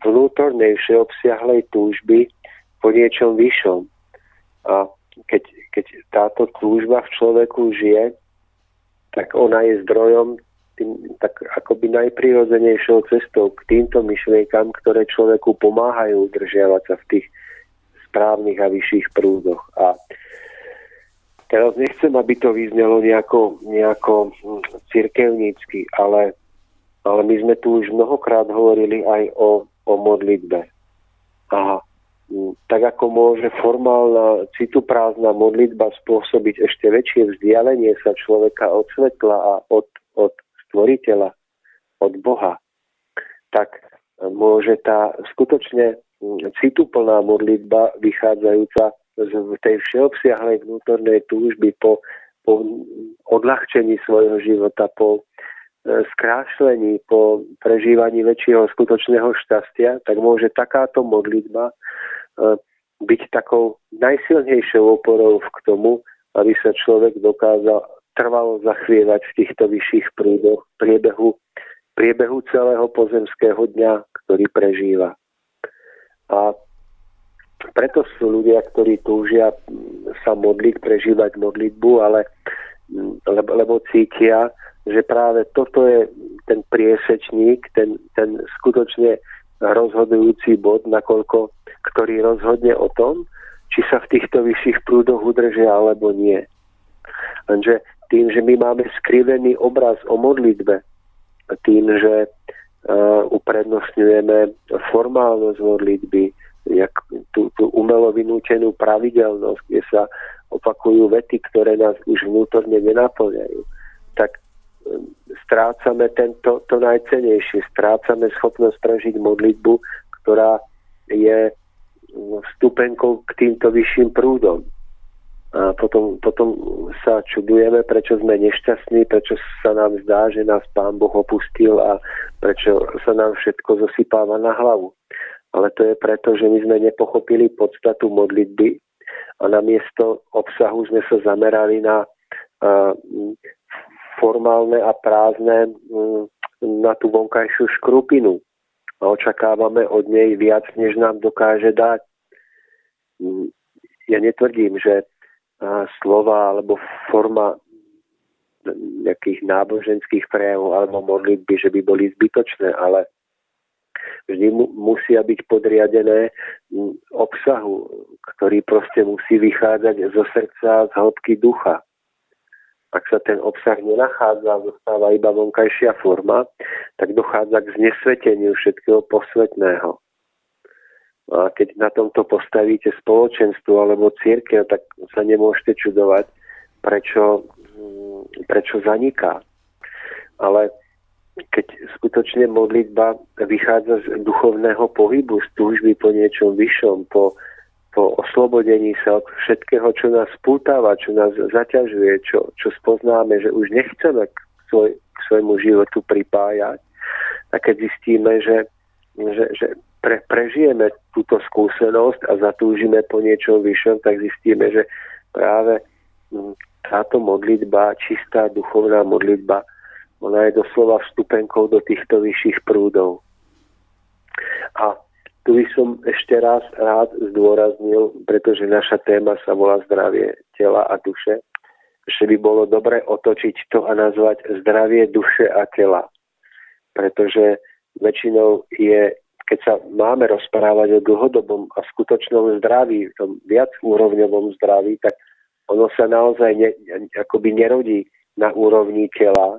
vnútornej, všeobsiahlej túžby po niečom vyššom. A keď, keď táto túžba v človeku žije, tak ona je zdrojom tým, tak akoby najprirodzenejšou cestou k týmto myšlienkam, ktoré človeku pomáhajú udržiavať sa v tých správnych a vyšších prúdoch. A teraz nechcem, aby to vyznelo nejako, nejako hm, cirkevnícky, ale, ale my sme tu už mnohokrát hovorili aj o, o modlitbe. A hm, tak ako môže formálna cituprázdna modlitba spôsobiť ešte väčšie vzdialenie sa človeka od svetla a od, od stvoriteľa, od Boha, tak môže tá skutočne cituplná modlitba vychádzajúca z tej všeobsiahlej vnútornej túžby po, po odľahčení svojho života, po e, skrášlení, po prežívaní väčšieho skutočného šťastia, tak môže takáto modlitba e, byť takou najsilnejšou oporou k tomu, aby sa človek dokázal trvalo zachvievať v týchto vyšších prúdoch priebehu, priebehu celého pozemského dňa, ktorý prežíva. A preto sú ľudia, ktorí túžia sa modliť, prežívať modlitbu, ale lebo, lebo cítia, že práve toto je ten priesečník, ten, ten skutočne rozhodujúci bod, nakoľko, ktorý rozhodne o tom, či sa v týchto vyšších prúdoch udržia alebo nie. Lenže tým, že my máme skrivený obraz o modlitbe, tým, že uh, uprednostňujeme formálnosť modlitby, jak tú, tú umelo vynútenú pravidelnosť, kde sa opakujú vety, ktoré nás už vnútorne nenaplňajú, tak strácame tento, to najcenejšie, strácame schopnosť prežiť modlitbu, ktorá je vstupenkou k týmto vyšším prúdom. A potom, potom sa čudujeme, prečo sme nešťastní, prečo sa nám zdá, že nás Pán Boh opustil a prečo sa nám všetko zosypáva na hlavu. Ale to je preto, že my sme nepochopili podstatu modlitby a namiesto obsahu sme sa zamerali na uh, formálne a prázdne um, na tú vonkajšiu škrupinu a očakávame od nej viac, než nám dokáže dať. Ja netvrdím, že slova alebo forma nejakých náboženských prejavov alebo modlitby, že by boli zbytočné, ale vždy mu, musia byť podriadené obsahu, ktorý proste musí vychádzať zo srdca, z hĺbky ducha. ak sa ten obsah nenachádza, zostáva iba vonkajšia forma, tak dochádza k znesveteniu všetkého posvetného. A keď na tomto postavíte spoločenstvo alebo církev, tak sa nemôžete čudovať, prečo, prečo zaniká. Ale keď skutočne modlitba vychádza z duchovného pohybu, z túžby po niečom vyššom, po, po oslobodení sa od všetkého, čo nás pútava, čo nás zaťažuje, čo, čo spoznáme, že už nechceme k, svoj, k svojmu životu pripájať, a keď zistíme, že, že, že pre, prežijeme túto skúsenosť a zatúžime po niečom vyššom, tak zistíme, že práve mm, táto modlitba, čistá duchovná modlitba, ona je doslova vstupenkou do týchto vyšších prúdov. A tu by som ešte raz rád zdôraznil, pretože naša téma sa volá zdravie tela a duše, že by bolo dobre otočiť to a nazvať zdravie duše a tela. Pretože väčšinou je keď sa máme rozprávať o dlhodobom a skutočnom zdraví, tom viac úrovňovom zdraví, tak ono sa naozaj ne, akoby nerodí na úrovni tela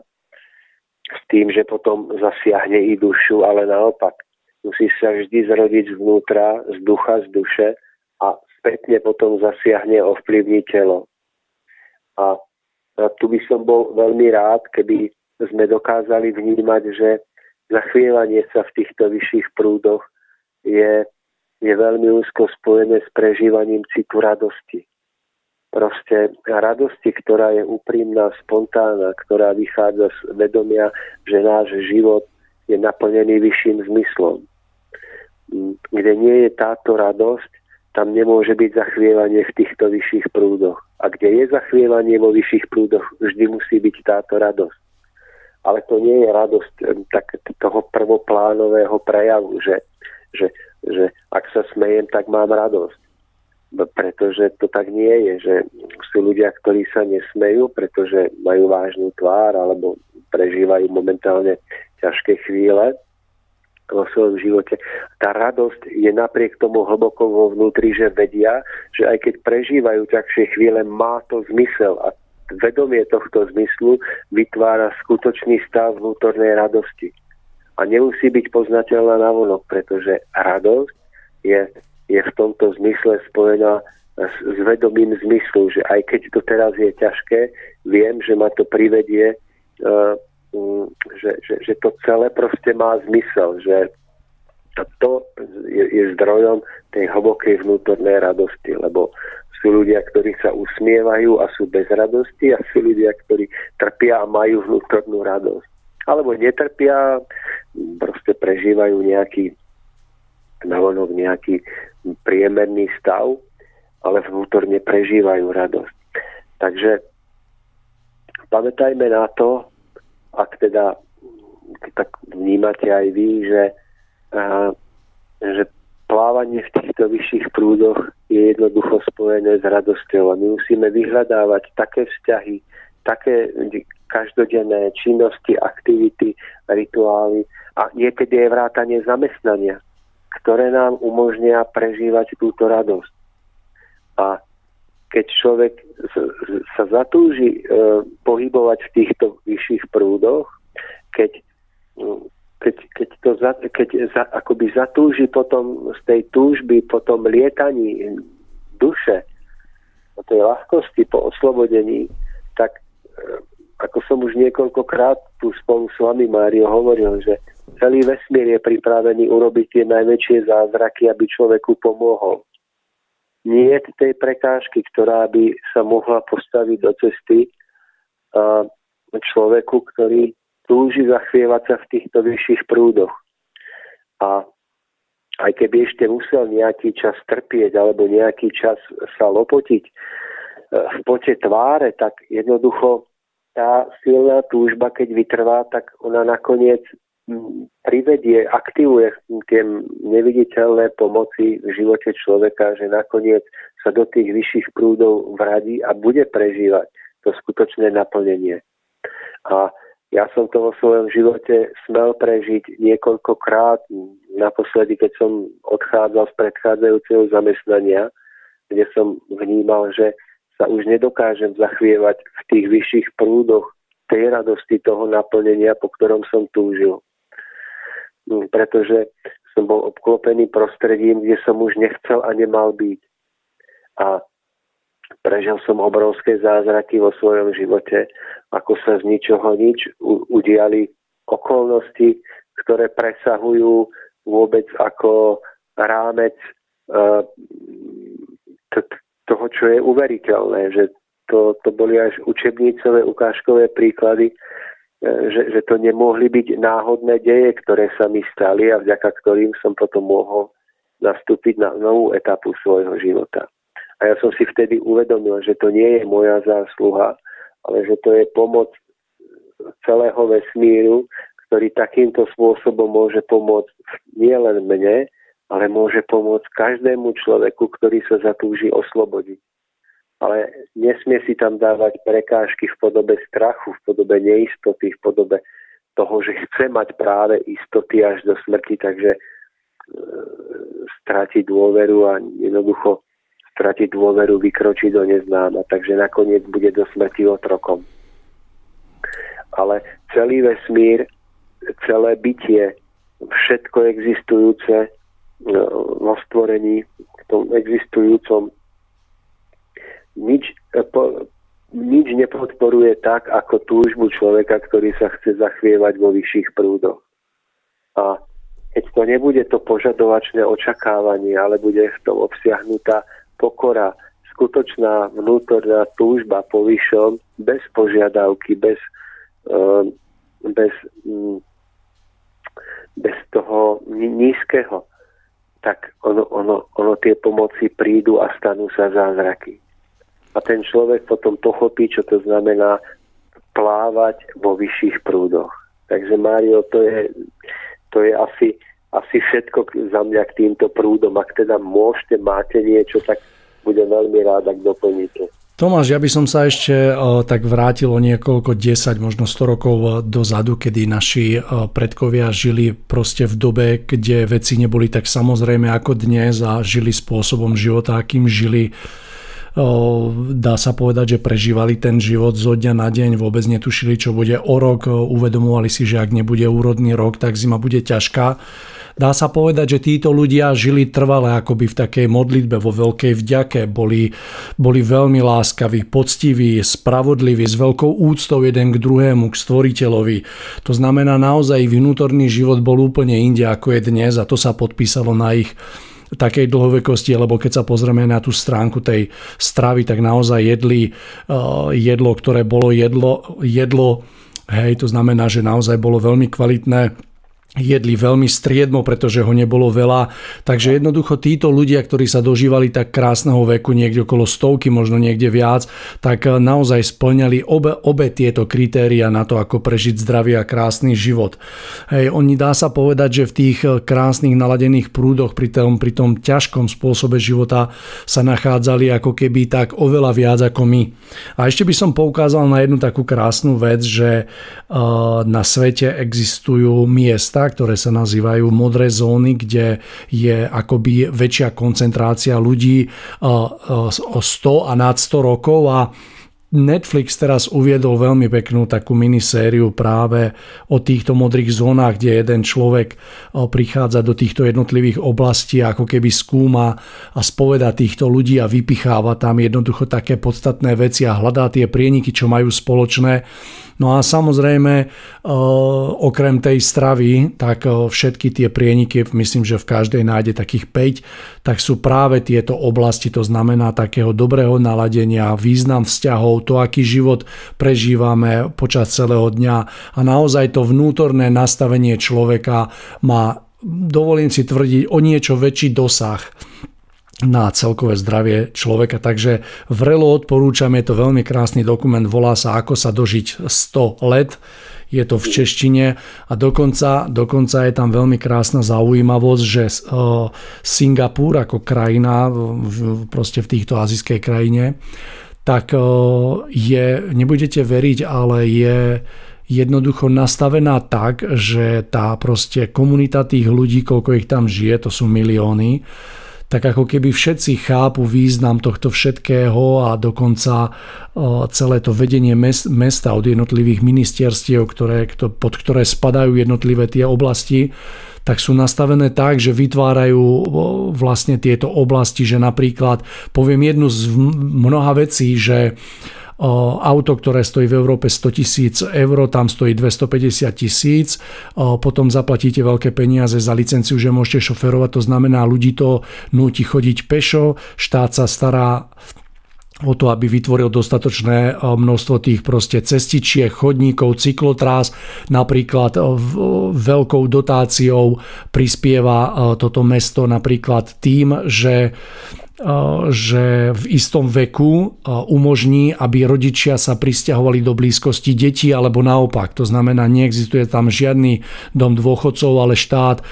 s tým, že potom zasiahne i dušu, ale naopak. Musí sa vždy zrodiť zvnútra, z ducha, z duše a spätne potom zasiahne ovplyvní telo. A, tu by som bol veľmi rád, keby sme dokázali vnímať, že zachvievanie sa v týchto vyšších prúdoch je, je veľmi úzko spojené s prežívaním citu radosti. Proste radosti, ktorá je úprimná, spontánna, ktorá vychádza z vedomia, že náš život je naplnený vyšším zmyslom. Kde nie je táto radosť, tam nemôže byť zachvievanie v týchto vyšších prúdoch. A kde je zachvievanie vo vyšších prúdoch, vždy musí byť táto radosť ale to nie je radosť tak, toho prvoplánového prejavu, že, že, že ak sa smejem, tak mám radosť. Pretože to tak nie je, že sú ľudia, ktorí sa nesmejú, pretože majú vážnu tvár alebo prežívajú momentálne ťažké chvíle vo svojom živote. Tá radosť je napriek tomu hlboko vo vnútri, že vedia, že aj keď prežívajú ťažšie chvíle, má to zmysel a vedomie tohto zmyslu vytvára skutočný stav vnútornej radosti. A nemusí byť poznateľná na vonok, pretože radosť je, je v tomto zmysle spojená s, s vedomým zmyslu, že aj keď to teraz je ťažké, viem, že ma to privedie, uh, že, že, že to celé proste má zmysel, že to je, je zdrojom tej hlbokej vnútornej radosti, lebo sú ľudia, ktorí sa usmievajú a sú bez radosti a sú ľudia, ktorí trpia a majú vnútornú radosť. Alebo netrpia, proste prežívajú nejaký navonok nejaký priemerný stav, ale vnútorne prežívajú radosť. Takže pamätajme na to, ak teda tak vnímate aj vy, že, a, že plávanie v týchto vyšších prúdoch je jednoducho spojené s radosťou a my musíme vyhľadávať také vzťahy, také každodenné činnosti, aktivity, rituály a niekedy je vrátanie zamestnania, ktoré nám umožnia prežívať túto radosť. A keď človek sa zatúži e, pohybovať v týchto vyšších prúdoch, keď keď, keď to za, keď za, akoby zatúži potom z tej túžby, po tom lietaní duše, po tej ľahkosti, po oslobodení, tak e, ako som už niekoľkokrát tu spolu s vami, Mário, hovoril, že celý vesmír je pripravený urobiť tie najväčšie zázraky, aby človeku pomohol. Nie je tej prekážky, ktorá by sa mohla postaviť do cesty človeku, ktorý túži zachvievať sa v týchto vyšších prúdoch. A aj keby ešte musel nejaký čas trpieť alebo nejaký čas sa lopotiť e, v pote tváre, tak jednoducho tá silná túžba, keď vytrvá, tak ona nakoniec privedie, aktivuje tie neviditeľné pomoci v živote človeka, že nakoniec sa do tých vyšších prúdov vradí a bude prežívať to skutočné naplnenie. A ja som to vo svojom živote smel prežiť niekoľkokrát, naposledy, keď som odchádzal z predchádzajúceho zamestnania, kde som vnímal, že sa už nedokážem zachvievať v tých vyšších prúdoch tej radosti toho naplnenia, po ktorom som túžil. Mm, pretože som bol obklopený prostredím, kde som už nechcel a nemal byť. A prežil som obrovské zázraky vo svojom živote, ako sa z ničoho nič udiali okolnosti, ktoré presahujú vôbec ako rámec uh, toho, čo je uveriteľné, že to, to boli až učebnicové, ukážkové príklady, E, že, že to nemohli byť náhodné deje, ktoré sa mi stali a vďaka ktorým som potom mohol nastúpiť na novú etapu svojho života. A ja som si vtedy uvedomil, že to nie je moja zásluha, ale že to je pomoc celého vesmíru, ktorý takýmto spôsobom môže pomôcť nielen mne, ale môže pomôcť každému človeku, ktorý sa zatúži oslobodiť ale nesmie si tam dávať prekážky v podobe strachu, v podobe neistoty, v podobe toho, že chce mať práve istoty až do smrti, takže e, stratiť dôveru a jednoducho stratiť dôveru, vykročiť do neznáma, takže nakoniec bude do smrti otrokom. Ale celý vesmír, celé bytie, všetko existujúce e, vo stvorení, v tom existujúcom nič, e, po, nič nepodporuje tak, ako túžbu človeka, ktorý sa chce zachvievať vo vyšších prúdoch. A keď to nebude to požadovačné očakávanie, ale bude v tom obsiahnutá pokora, skutočná vnútorná túžba po vyššom, bez požiadavky, bez, uh, bez, um, bez toho nízkeho, tak ono, ono, ono tie pomoci prídu a stanú sa zázraky a ten človek potom pochopí, čo to znamená plávať vo vyšších prúdoch. Takže Mário, to je, to je asi, asi všetko za mňa k týmto prúdom. Ak teda môžete, máte niečo, tak budem veľmi rád, ak doplníte. Tomáš, ja by som sa ešte tak vrátil o niekoľko 10, možno 100 rokov dozadu, kedy naši predkovia žili proste v dobe, kde veci neboli tak samozrejme ako dnes a žili spôsobom života, akým žili dá sa povedať, že prežívali ten život zo dňa na deň, vôbec netušili, čo bude o rok, uvedomovali si, že ak nebude úrodný rok, tak zima bude ťažká. Dá sa povedať, že títo ľudia žili trvale akoby v takej modlitbe, vo veľkej vďake, boli, boli veľmi láskaví, poctiví, spravodliví, s veľkou úctou jeden k druhému, k stvoriteľovi. To znamená naozaj vnútorný život bol úplne inde ako je dnes a to sa podpísalo na ich takej dlhovekosti, lebo keď sa pozrieme na tú stránku tej stravy, tak naozaj jedli eh, jedlo, ktoré bolo jedlo, jedlo hej, to znamená, že naozaj bolo veľmi kvalitné jedli veľmi striedmo, pretože ho nebolo veľa. Takže jednoducho títo ľudia, ktorí sa dožívali tak krásneho veku, niekde okolo stovky, možno niekde viac, tak eh, naozaj splňali obe, obe tieto kritéria na to, ako prežiť zdravý a krásny život. Hej, oni dá sa povedať, že v tých eh, krásnych naladených prúdoch pri tom, pri tom ťažkom spôsobe života sa nachádzali ako keby tak oveľa viac ako my. A ešte by som poukázal na jednu takú krásnu vec, že eh, na svete existujú miesta, miesta, ktoré sa nazývajú modré zóny, kde je akoby väčšia koncentrácia ľudí o 100 a nad 100 rokov a Netflix teraz uviedol veľmi peknú takú minisériu práve o týchto modrých zónach, kde jeden človek prichádza do týchto jednotlivých oblastí a ako keby skúma a spoveda týchto ľudí a vypicháva tam jednoducho také podstatné veci a hľadá tie prieniky, čo majú spoločné. No a samozrejme, e, okrem tej stravy, tak e, všetky tie prieniky, myslím, že v každej nájde takých 5, tak sú práve tieto oblasti, to znamená takého dobrého naladenia, význam vzťahov, to, aký život prežívame počas celého dňa a naozaj to vnútorné nastavenie človeka má, dovolím si tvrdiť, o niečo väčší dosah na celkové zdravie človeka. Takže vrelo odporúčam, je to veľmi krásny dokument, volá sa Ako sa dožiť 100 let. Je to v češtine a dokonca, dokonca je tam veľmi krásna zaujímavosť, že e, Singapur ako krajina proste v týchto azijskej krajine, tak e, je, nebudete veriť, ale je jednoducho nastavená tak, že tá proste komunita tých ľudí, koľko ich tam žije, to sú milióny, tak ako keby všetci chápu význam tohto všetkého a dokonca celé to vedenie mesta od jednotlivých ministerstiev, ktoré, pod ktoré spadajú jednotlivé tie oblasti, tak sú nastavené tak, že vytvárajú vlastne tieto oblasti, že napríklad, poviem jednu z mnoha vecí, že auto, ktoré stojí v Európe 100 tisíc eur, tam stojí 250 tisíc, potom zaplatíte veľké peniaze za licenciu, že môžete šoferovať, to znamená, ľudí to núti chodiť pešo, štát sa stará o to, aby vytvoril dostatočné množstvo tých proste cestičiek, chodníkov, cyklotrás. Napríklad veľkou dotáciou prispieva toto mesto napríklad tým, že že v istom veku umožní, aby rodičia sa pristahovali do blízkosti detí alebo naopak. To znamená, neexistuje tam žiadny dom dôchodcov, ale štát e,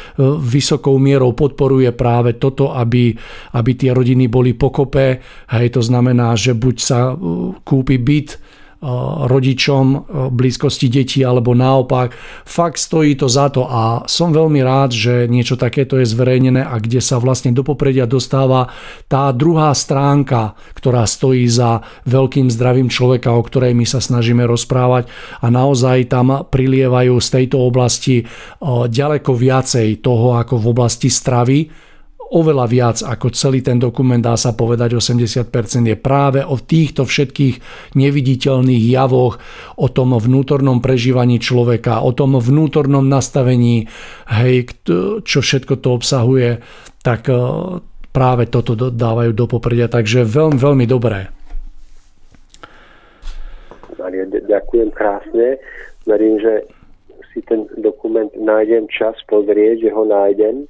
vysokou mierou podporuje práve toto, aby, aby tie rodiny boli pokope. Hej, to znamená, že buď sa e, kúpi byt, rodičom v blízkosti detí alebo naopak. Fakt stojí to za to a som veľmi rád, že niečo takéto je zverejnené a kde sa vlastne do popredia dostáva tá druhá stránka, ktorá stojí za veľkým zdravím človeka, o ktorej my sa snažíme rozprávať a naozaj tam prilievajú z tejto oblasti ďaleko viacej toho ako v oblasti stravy, oveľa viac ako celý ten dokument, dá sa povedať 80% je práve o týchto všetkých neviditeľných javoch, o tom vnútornom prežívaní človeka, o tom vnútornom nastavení, hej, čo všetko to obsahuje, tak e, práve toto dávajú do popredia. Takže veľmi, veľmi dobré. Ďakujem krásne. Verím, že si ten dokument nájdem čas pozrieť, že ho nájdem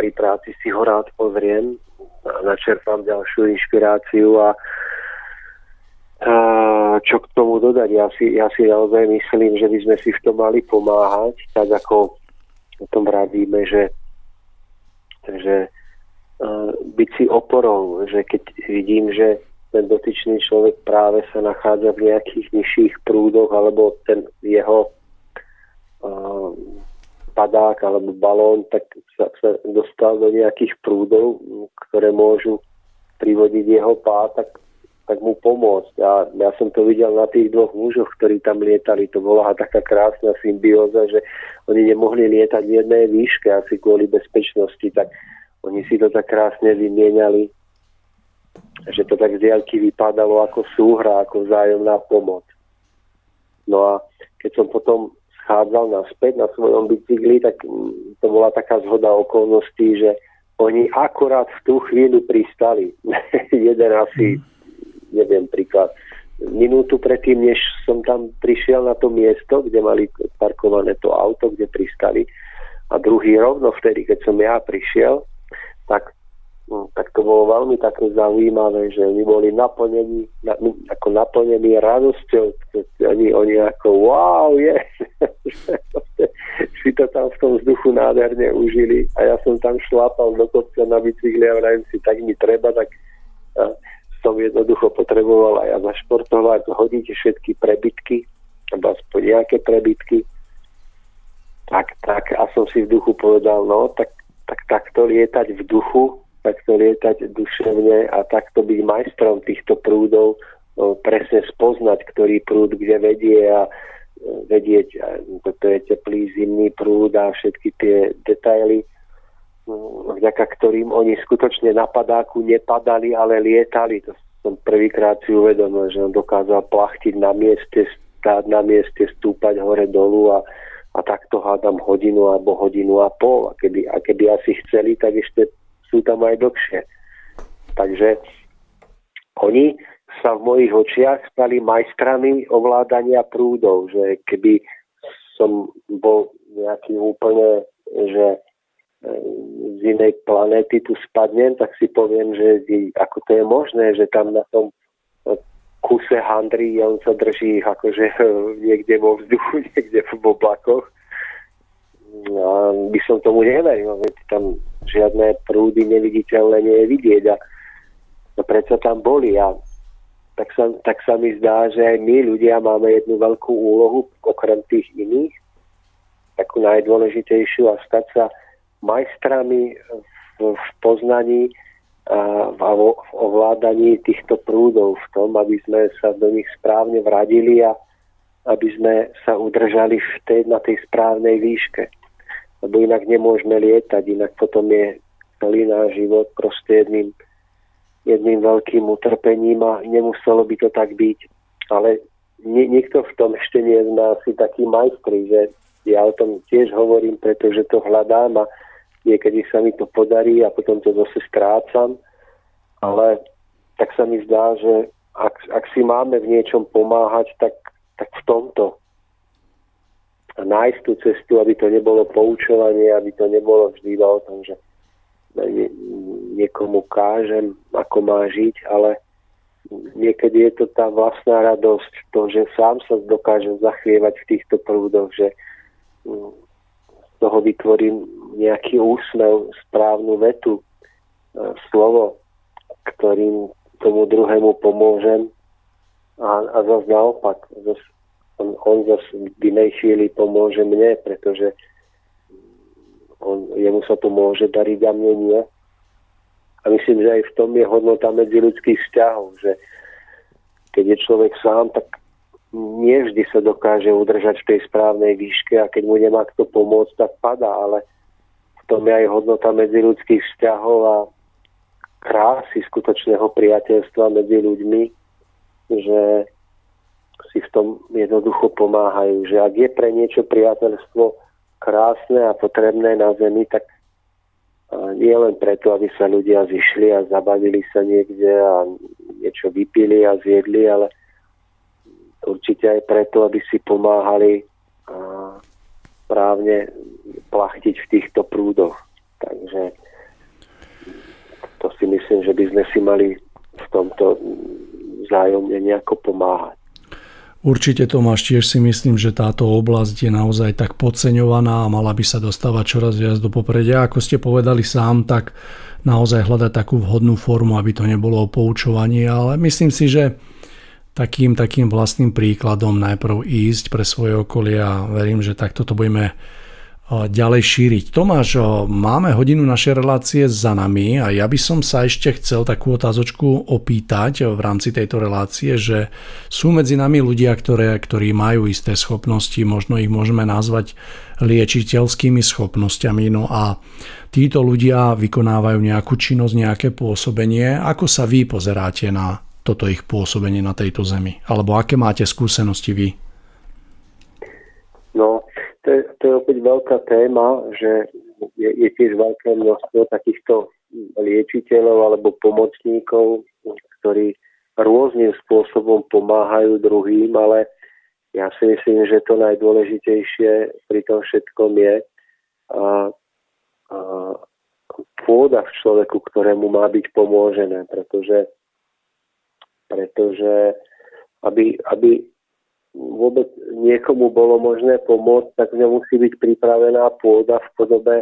pri práci si ho rád pozriem a načerpám ďalšiu inšpiráciu a, a čo k tomu dodať? Ja si, ja si naozaj myslím, že by sme si v tom mali pomáhať, tak ako o tom radíme, že, že uh, byť si oporou, že keď vidím, že ten dotyčný človek práve sa nachádza v nejakých nižších prúdoch alebo ten jeho uh, padák alebo balón, tak sa, sa dostal do nejakých prúdov, ktoré môžu privodiť jeho pád, tak, tak mu pomôcť. A ja som to videl na tých dvoch mužoch, ktorí tam lietali. To bola taká krásna symbióza, že oni nemohli lietať v jednej výške asi kvôli bezpečnosti, tak oni si to tak krásne vymieniali, že to tak z diaľky vypadalo ako súhra, ako vzájomná pomoc. No a keď som potom schádzal naspäť na svojom bicykli, tak to bola taká zhoda okolností, že oni akorát v tú chvíľu pristali. Jeden asi, neviem, príklad, minútu predtým, než som tam prišiel na to miesto, kde mali parkované to auto, kde pristali. A druhý rovno vtedy, keď som ja prišiel, tak tak to bolo veľmi také zaujímavé, že oni boli naplnení, na, ako naplnení radosťou. Oni, oni ako wow, je. si to tam v tom vzduchu nádherne užili a ja som tam šlápal do kopca na bicykli a vrajím si, tak mi treba, tak a, som jednoducho potreboval aj ja zašportovať, hodiť všetky prebytky, alebo aspoň nejaké prebytky. Tak, tak, a som si v duchu povedal, no, tak, tak takto lietať v duchu takto lietať duševne a takto byť majstrom týchto prúdov, presne spoznať, ktorý prúd kde vedie a e, vedieť, toto je teplý zimný prúd a všetky tie detaily, no, vďaka ktorým oni skutočne na padáku nepadali, ale lietali. To som prvýkrát si uvedomil, že on dokázal plachtiť na mieste, stáť na mieste, stúpať hore dolu a, a takto hádam hodinu alebo hodinu a pol. A keby, a keby asi chceli, tak ešte sú tam aj dlhšie. Takže oni sa v mojich očiach stali majstrami ovládania prúdov, že keby som bol nejaký úplne, že e, z inej planéty tu spadnem, tak si poviem, že ako to je možné, že tam na tom kuse handry on sa drží akože niekde vo vzduchu, niekde v oblakoch. A by som tomu neveril, veď tam žiadne prúdy neviditeľné nie je vidieť a no predsa tam boli a tak sa, tak sa mi zdá, že aj my ľudia máme jednu veľkú úlohu okrem tých iných, takú najdôležitejšiu a stať sa majstrami v v poznaní a v ovládaní týchto prúdov, v tom, aby sme sa do nich správne vradili a aby sme sa udržali v tej, na tej správnej výške. Lebo inak nemôžeme lietať, inak potom je celý náš život proste jedným, jedným veľkým utrpením a nemuselo by to tak byť. Ale nie, niekto v tom ešte nie je asi taký majstri, že ja o tom tiež hovorím, pretože to hľadám a niekedy sa mi to podarí a potom to zase strácam, ale tak sa mi zdá, že ak, ak si máme v niečom pomáhať, tak, tak v tomto. Nájsť tú cestu, aby to nebolo poučovanie, aby to nebolo vždy o tom, že nie, niekomu kážem, ako má žiť, ale niekedy je to tá vlastná radosť, to, že sám sa dokážem zachvievať v týchto prúdoch, že mm, z toho vytvorím nejaký úsmev, správnu vetu, e, slovo, ktorým tomu druhému pomôžem. A, a zase naopak, zase, on, on v inej chvíli pomôže mne, pretože on, jemu sa to môže dariť a mne nie. A myslím, že aj v tom je hodnota medzi ľudských vzťahov, že keď je človek sám, tak nie vždy sa dokáže udržať v tej správnej výške a keď mu nemá kto pomôcť, tak padá, ale tom je aj hodnota medzi ľudských vzťahov a krásy skutočného priateľstva medzi ľuďmi, že si v tom jednoducho pomáhajú. Že ak je pre niečo priateľstvo krásne a potrebné na zemi, tak nie len preto, aby sa ľudia zišli a zabavili sa niekde a niečo vypili a zjedli, ale určite aj preto, aby si pomáhali správne plachtiť v týchto prúdoch. Takže to si myslím, že by sme si mali v tomto vzájomne nejako pomáhať. Určite Tomáš, tiež si myslím, že táto oblasť je naozaj tak podceňovaná a mala by sa dostávať čoraz viac do popredia. Ako ste povedali sám, tak naozaj hľadať takú vhodnú formu, aby to nebolo o poučovaní, ale myslím si, že takým, takým vlastným príkladom najprv ísť pre svoje okolie a verím, že takto to budeme ďalej šíriť. Tomáš, máme hodinu našej relácie za nami a ja by som sa ešte chcel takú otázočku opýtať v rámci tejto relácie, že sú medzi nami ľudia, ktoré, ktorí majú isté schopnosti, možno ich môžeme nazvať liečiteľskými schopnosťami, no a títo ľudia vykonávajú nejakú činnosť, nejaké pôsobenie. Ako sa vy pozeráte na toto ich pôsobenie na tejto zemi? Alebo aké máte skúsenosti vy? No, to to je opäť veľká téma, že je, je tiež veľké množstvo takýchto liečiteľov alebo pomocníkov, ktorí rôznym spôsobom pomáhajú druhým, ale ja si myslím, že to najdôležitejšie pri tom všetkom je a, a, pôda v človeku, ktorému má byť pomôžené, pretože pretože aby, aby vôbec niekomu bolo možné pomôcť, tak v musí byť pripravená pôda v podobe,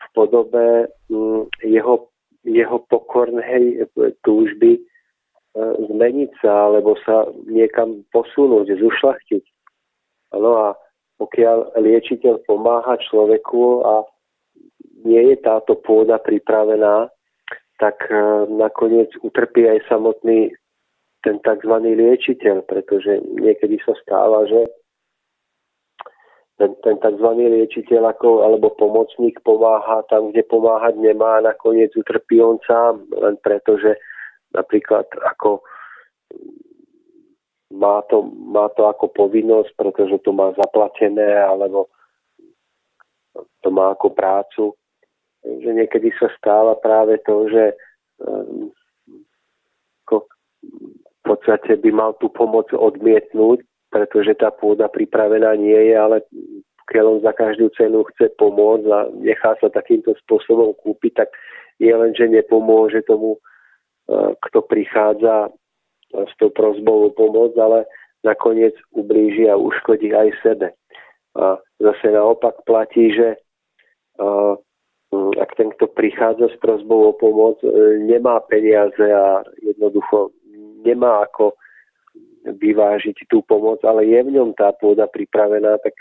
v podobe mm, jeho, jeho pokornej túžby e, zmeniť sa alebo sa niekam posunúť, zušlachtiť. No a pokiaľ liečiteľ pomáha človeku a nie je táto pôda pripravená, tak e, nakoniec utrpí aj samotný ten tzv. liečiteľ, pretože niekedy sa stáva, že ten, ten tzv. liečiteľ ako, alebo pomocník pomáha tam, kde pomáhať nemá a nakoniec utrpí on sám, len preto, že napríklad ako má to, má to ako povinnosť, pretože to má zaplatené, alebo to má ako prácu. Že niekedy sa stáva práve to, že um, v podstate by mal tú pomoc odmietnúť, pretože tá pôda pripravená nie je, ale keď on za každú cenu chce pomôcť a nechá sa takýmto spôsobom kúpiť, tak je len, že nepomôže tomu, e, kto prichádza s tou prozbou o pomoc, ale nakoniec ublíži a uškodí aj sebe. A zase naopak platí, že e, ak ten, kto prichádza s prozbou o pomoc, e, nemá peniaze a jednoducho nemá ako vyvážiť tú pomoc, ale je v ňom tá pôda pripravená, tak,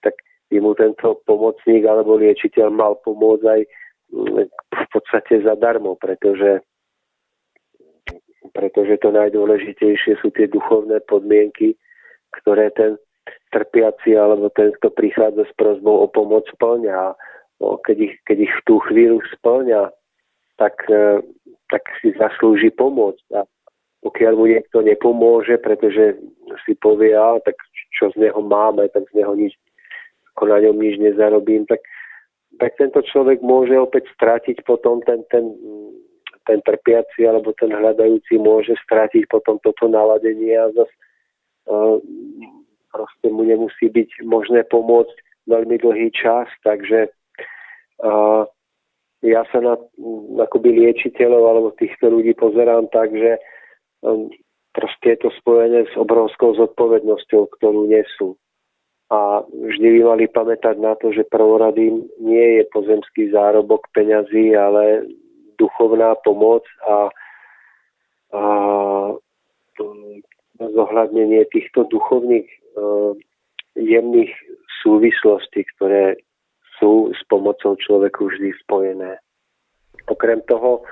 tak by mu tento pomocník alebo liečiteľ mal pomôcť aj v podstate zadarmo, pretože pretože to najdôležitejšie sú tie duchovné podmienky, ktoré ten trpiaci alebo ten, kto prichádza s prozbou o pomoc splňa. No, keď, ich, keď ich v tú chvíľu splňa, tak, e, tak si zaslúži pomoc. A pokiaľ mu niekto nepomôže, pretože si povie, a tak čo z neho máme, tak z neho nič, ako na ňom nič nezarobím, tak, tak tento človek môže opäť strátiť potom ten, ten, ten trpiaci alebo ten hľadajúci môže strátiť potom toto naladenie a zase uh, proste mu nemusí byť možné pomôcť veľmi dlhý čas, takže uh, ja sa na akoby liečiteľov alebo týchto ľudí pozerám tak, že proste je to spojené s obrovskou zodpovednosťou, ktorú nesú. A vždy by mali pamätať na to, že prvoradým nie je pozemský zárobok peňazí, ale duchovná pomoc a, a zohľadnenie týchto duchovných uh, jemných súvislostí, ktoré sú s pomocou človeku vždy spojené. Okrem toho,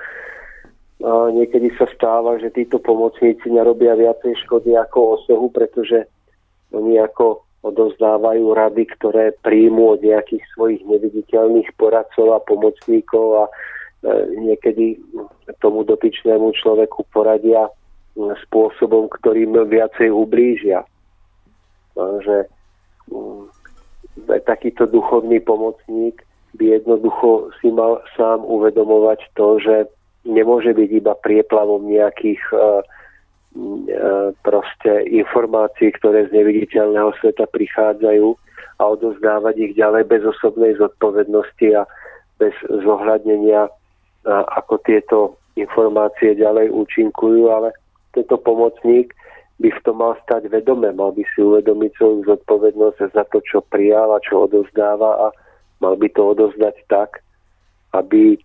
niekedy sa stáva, že títo pomocníci nerobia viacej škody ako osohu, pretože oni ako odozdávajú rady, ktoré príjmu od nejakých svojich neviditeľných poradcov a pomocníkov a E, niekedy tomu dotyčnému človeku poradia spôsobom, ktorým viacej ublížia. Že mm, takýto duchovný pomocník by jednoducho si mal sám uvedomovať to, že nemôže byť iba prieplavom nejakých e, e, proste informácií, ktoré z neviditeľného sveta prichádzajú a odozdávať ich ďalej bez osobnej zodpovednosti a bez zohľadnenia ako tieto informácie ďalej účinkujú, ale tento pomocník by v tom mal stať vedome, mal by si uvedomiť svoju zodpovednosť za to, čo prijal čo odozdáva a mal by to odozdať tak, aby,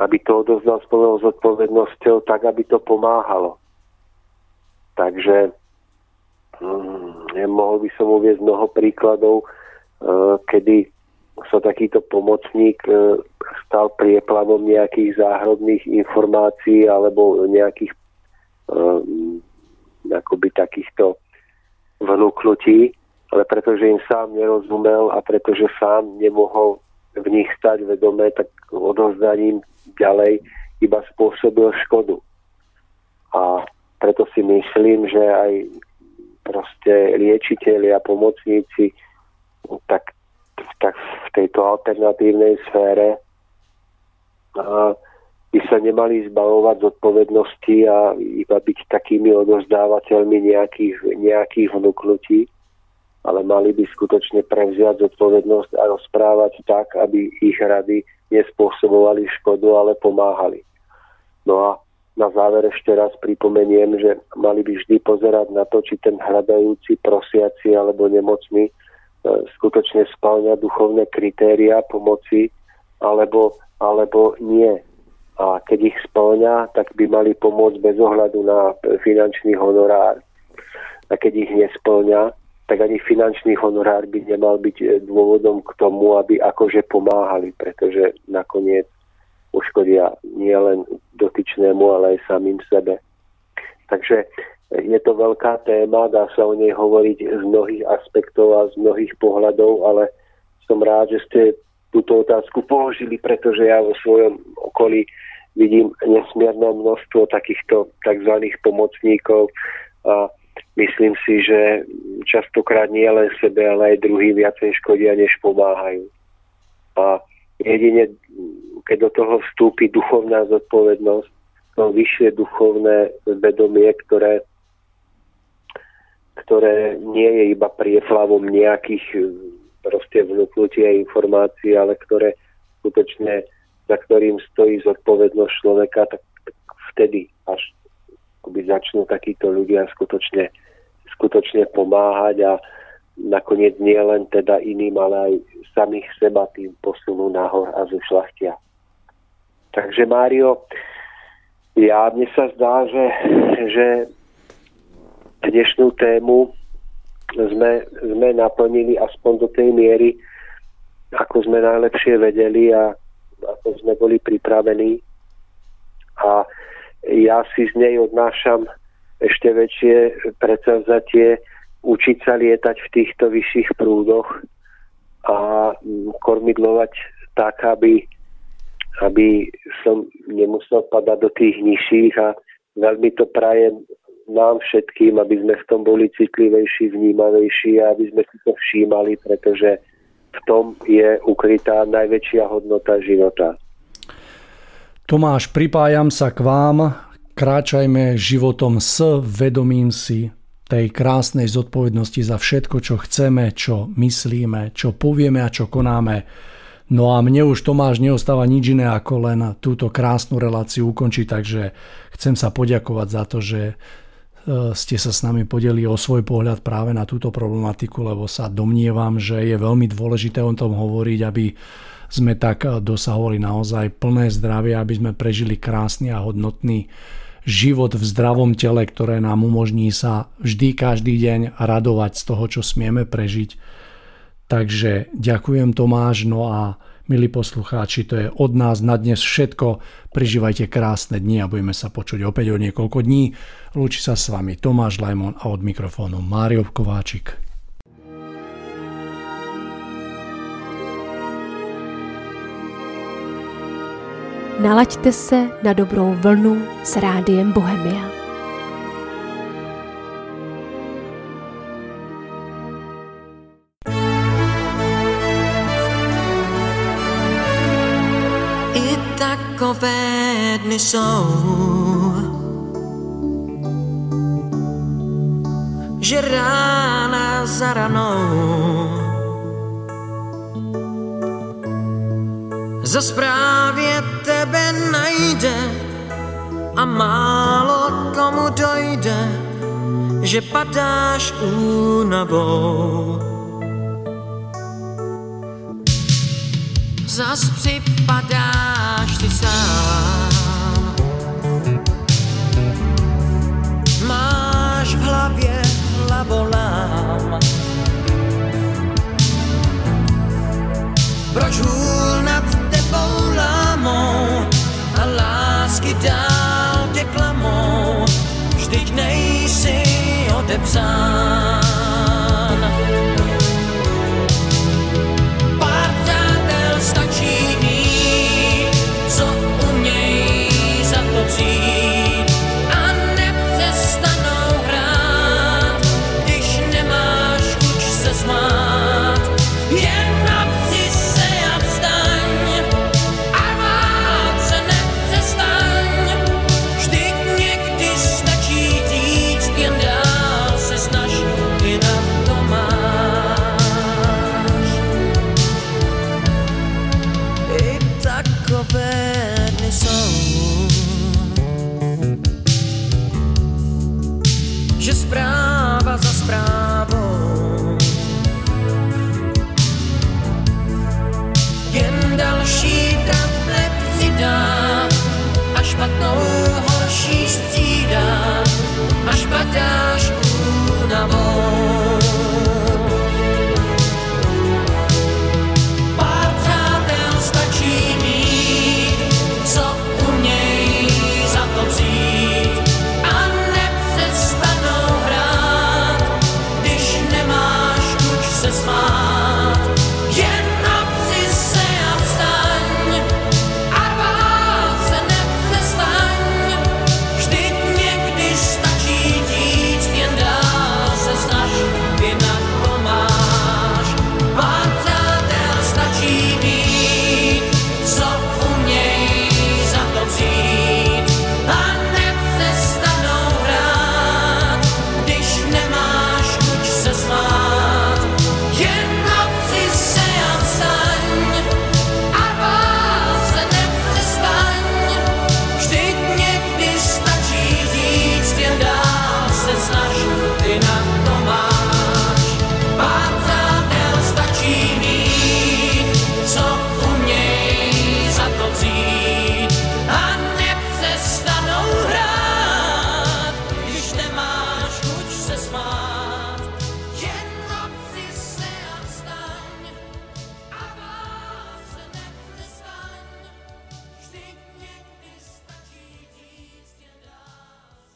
aby to odozdal s plnou zodpovednosťou tak, aby to pomáhalo. Takže hm, mohol by som uvieť mnoho príkladov, eh, kedy sa takýto pomocník e, stal prieplavom nejakých záhrobných informácií alebo nejakých um, akoby takýchto vnúknutí, ale pretože im sám nerozumel a pretože sám nemohol v nich stať vedomé, tak odozdaním ďalej iba spôsobil škodu. A preto si myslím, že aj proste liečiteľi a pomocníci tak tak v tejto alternatívnej sfére by sa nemali zbavovať zodpovednosti a iba byť takými odozdávateľmi nejakých, nejakých vnúknutí, ale mali by skutočne prevziať zodpovednosť a rozprávať tak, aby ich rady nespôsobovali škodu, ale pomáhali. No a na záver ešte raz pripomeniem, že mali by vždy pozerať na to, či ten hľadajúci, prosiaci alebo nemocný E, skutočne spálňa duchovné kritéria pomoci, alebo, alebo nie. A keď ich spĺňa, tak by mali pomôcť bez ohľadu na finančný honorár. A keď ich nesplňa, tak ani finančný honorár by nemal byť dôvodom k tomu, aby akože pomáhali, pretože nakoniec uškodia nielen dotyčnému, ale aj samým sebe. Takže je to veľká téma, dá sa o nej hovoriť z mnohých aspektov a z mnohých pohľadov, ale som rád, že ste túto otázku položili, pretože ja vo svojom okolí vidím nesmierne množstvo takýchto tzv. pomocníkov a myslím si, že častokrát nie len sebe, ale aj druhým viacej škodia, než pomáhajú. A jedine, keď do toho vstúpi duchovná zodpovednosť, to vyššie duchovné vedomie, ktoré ktoré nie je iba prieflavom nejakých e, proste vnúknutia informácií, ale ktoré skutočne, za ktorým stojí zodpovednosť človeka, tak vtedy až akoby začnú takíto ľudia skutočne, skutočne pomáhať a nakoniec nie len teda iným, ale aj samých seba tým posunú nahor a zušlachtia. Takže Mário, ja mne sa zdá, že, že dnešnú tému sme, sme naplnili aspoň do tej miery, ako sme najlepšie vedeli a, a to sme boli pripravení. A ja si z nej odnášam ešte väčšie predsavzatie učiť sa lietať v týchto vyšších prúdoch a kormidlovať tak, aby, aby som nemusel padať do tých nižších a veľmi to prajem nám všetkým, aby sme v tom boli citlivejší, vnímavejší a aby sme si to všímali, pretože v tom je ukrytá najväčšia hodnota života. Tomáš, pripájam sa k vám. Kráčajme životom s vedomím si tej krásnej zodpovednosti za všetko, čo chceme, čo myslíme, čo povieme a čo konáme. No a mne už Tomáš neostáva nič iné ako len túto krásnu reláciu ukončiť, takže chcem sa poďakovať za to, že e, ste sa s nami podeli o svoj pohľad práve na túto problematiku, lebo sa domnievam, že je veľmi dôležité o tom hovoriť, aby sme tak dosahovali naozaj plné zdravie, aby sme prežili krásny a hodnotný život v zdravom tele, ktoré nám umožní sa vždy, každý deň radovať z toho, čo smieme prežiť. Takže ďakujem Tomáš, no a milí poslucháči, to je od nás na dnes všetko. Prežívajte krásne dni a budeme sa počuť opäť o niekoľko dní. Lúči sa s vami Tomáš Lajmon a od mikrofónu Mário Kováčik. Nalaďte se na dobrou vlnu s rádiem Bohemia. I takové dny jsou, že rána za ranou za zprávě tebe najde a málo komu dojde, že padáš únavou. Zas připadáš si sám. Máš v hlavě hlavolám. Proč hůl the time.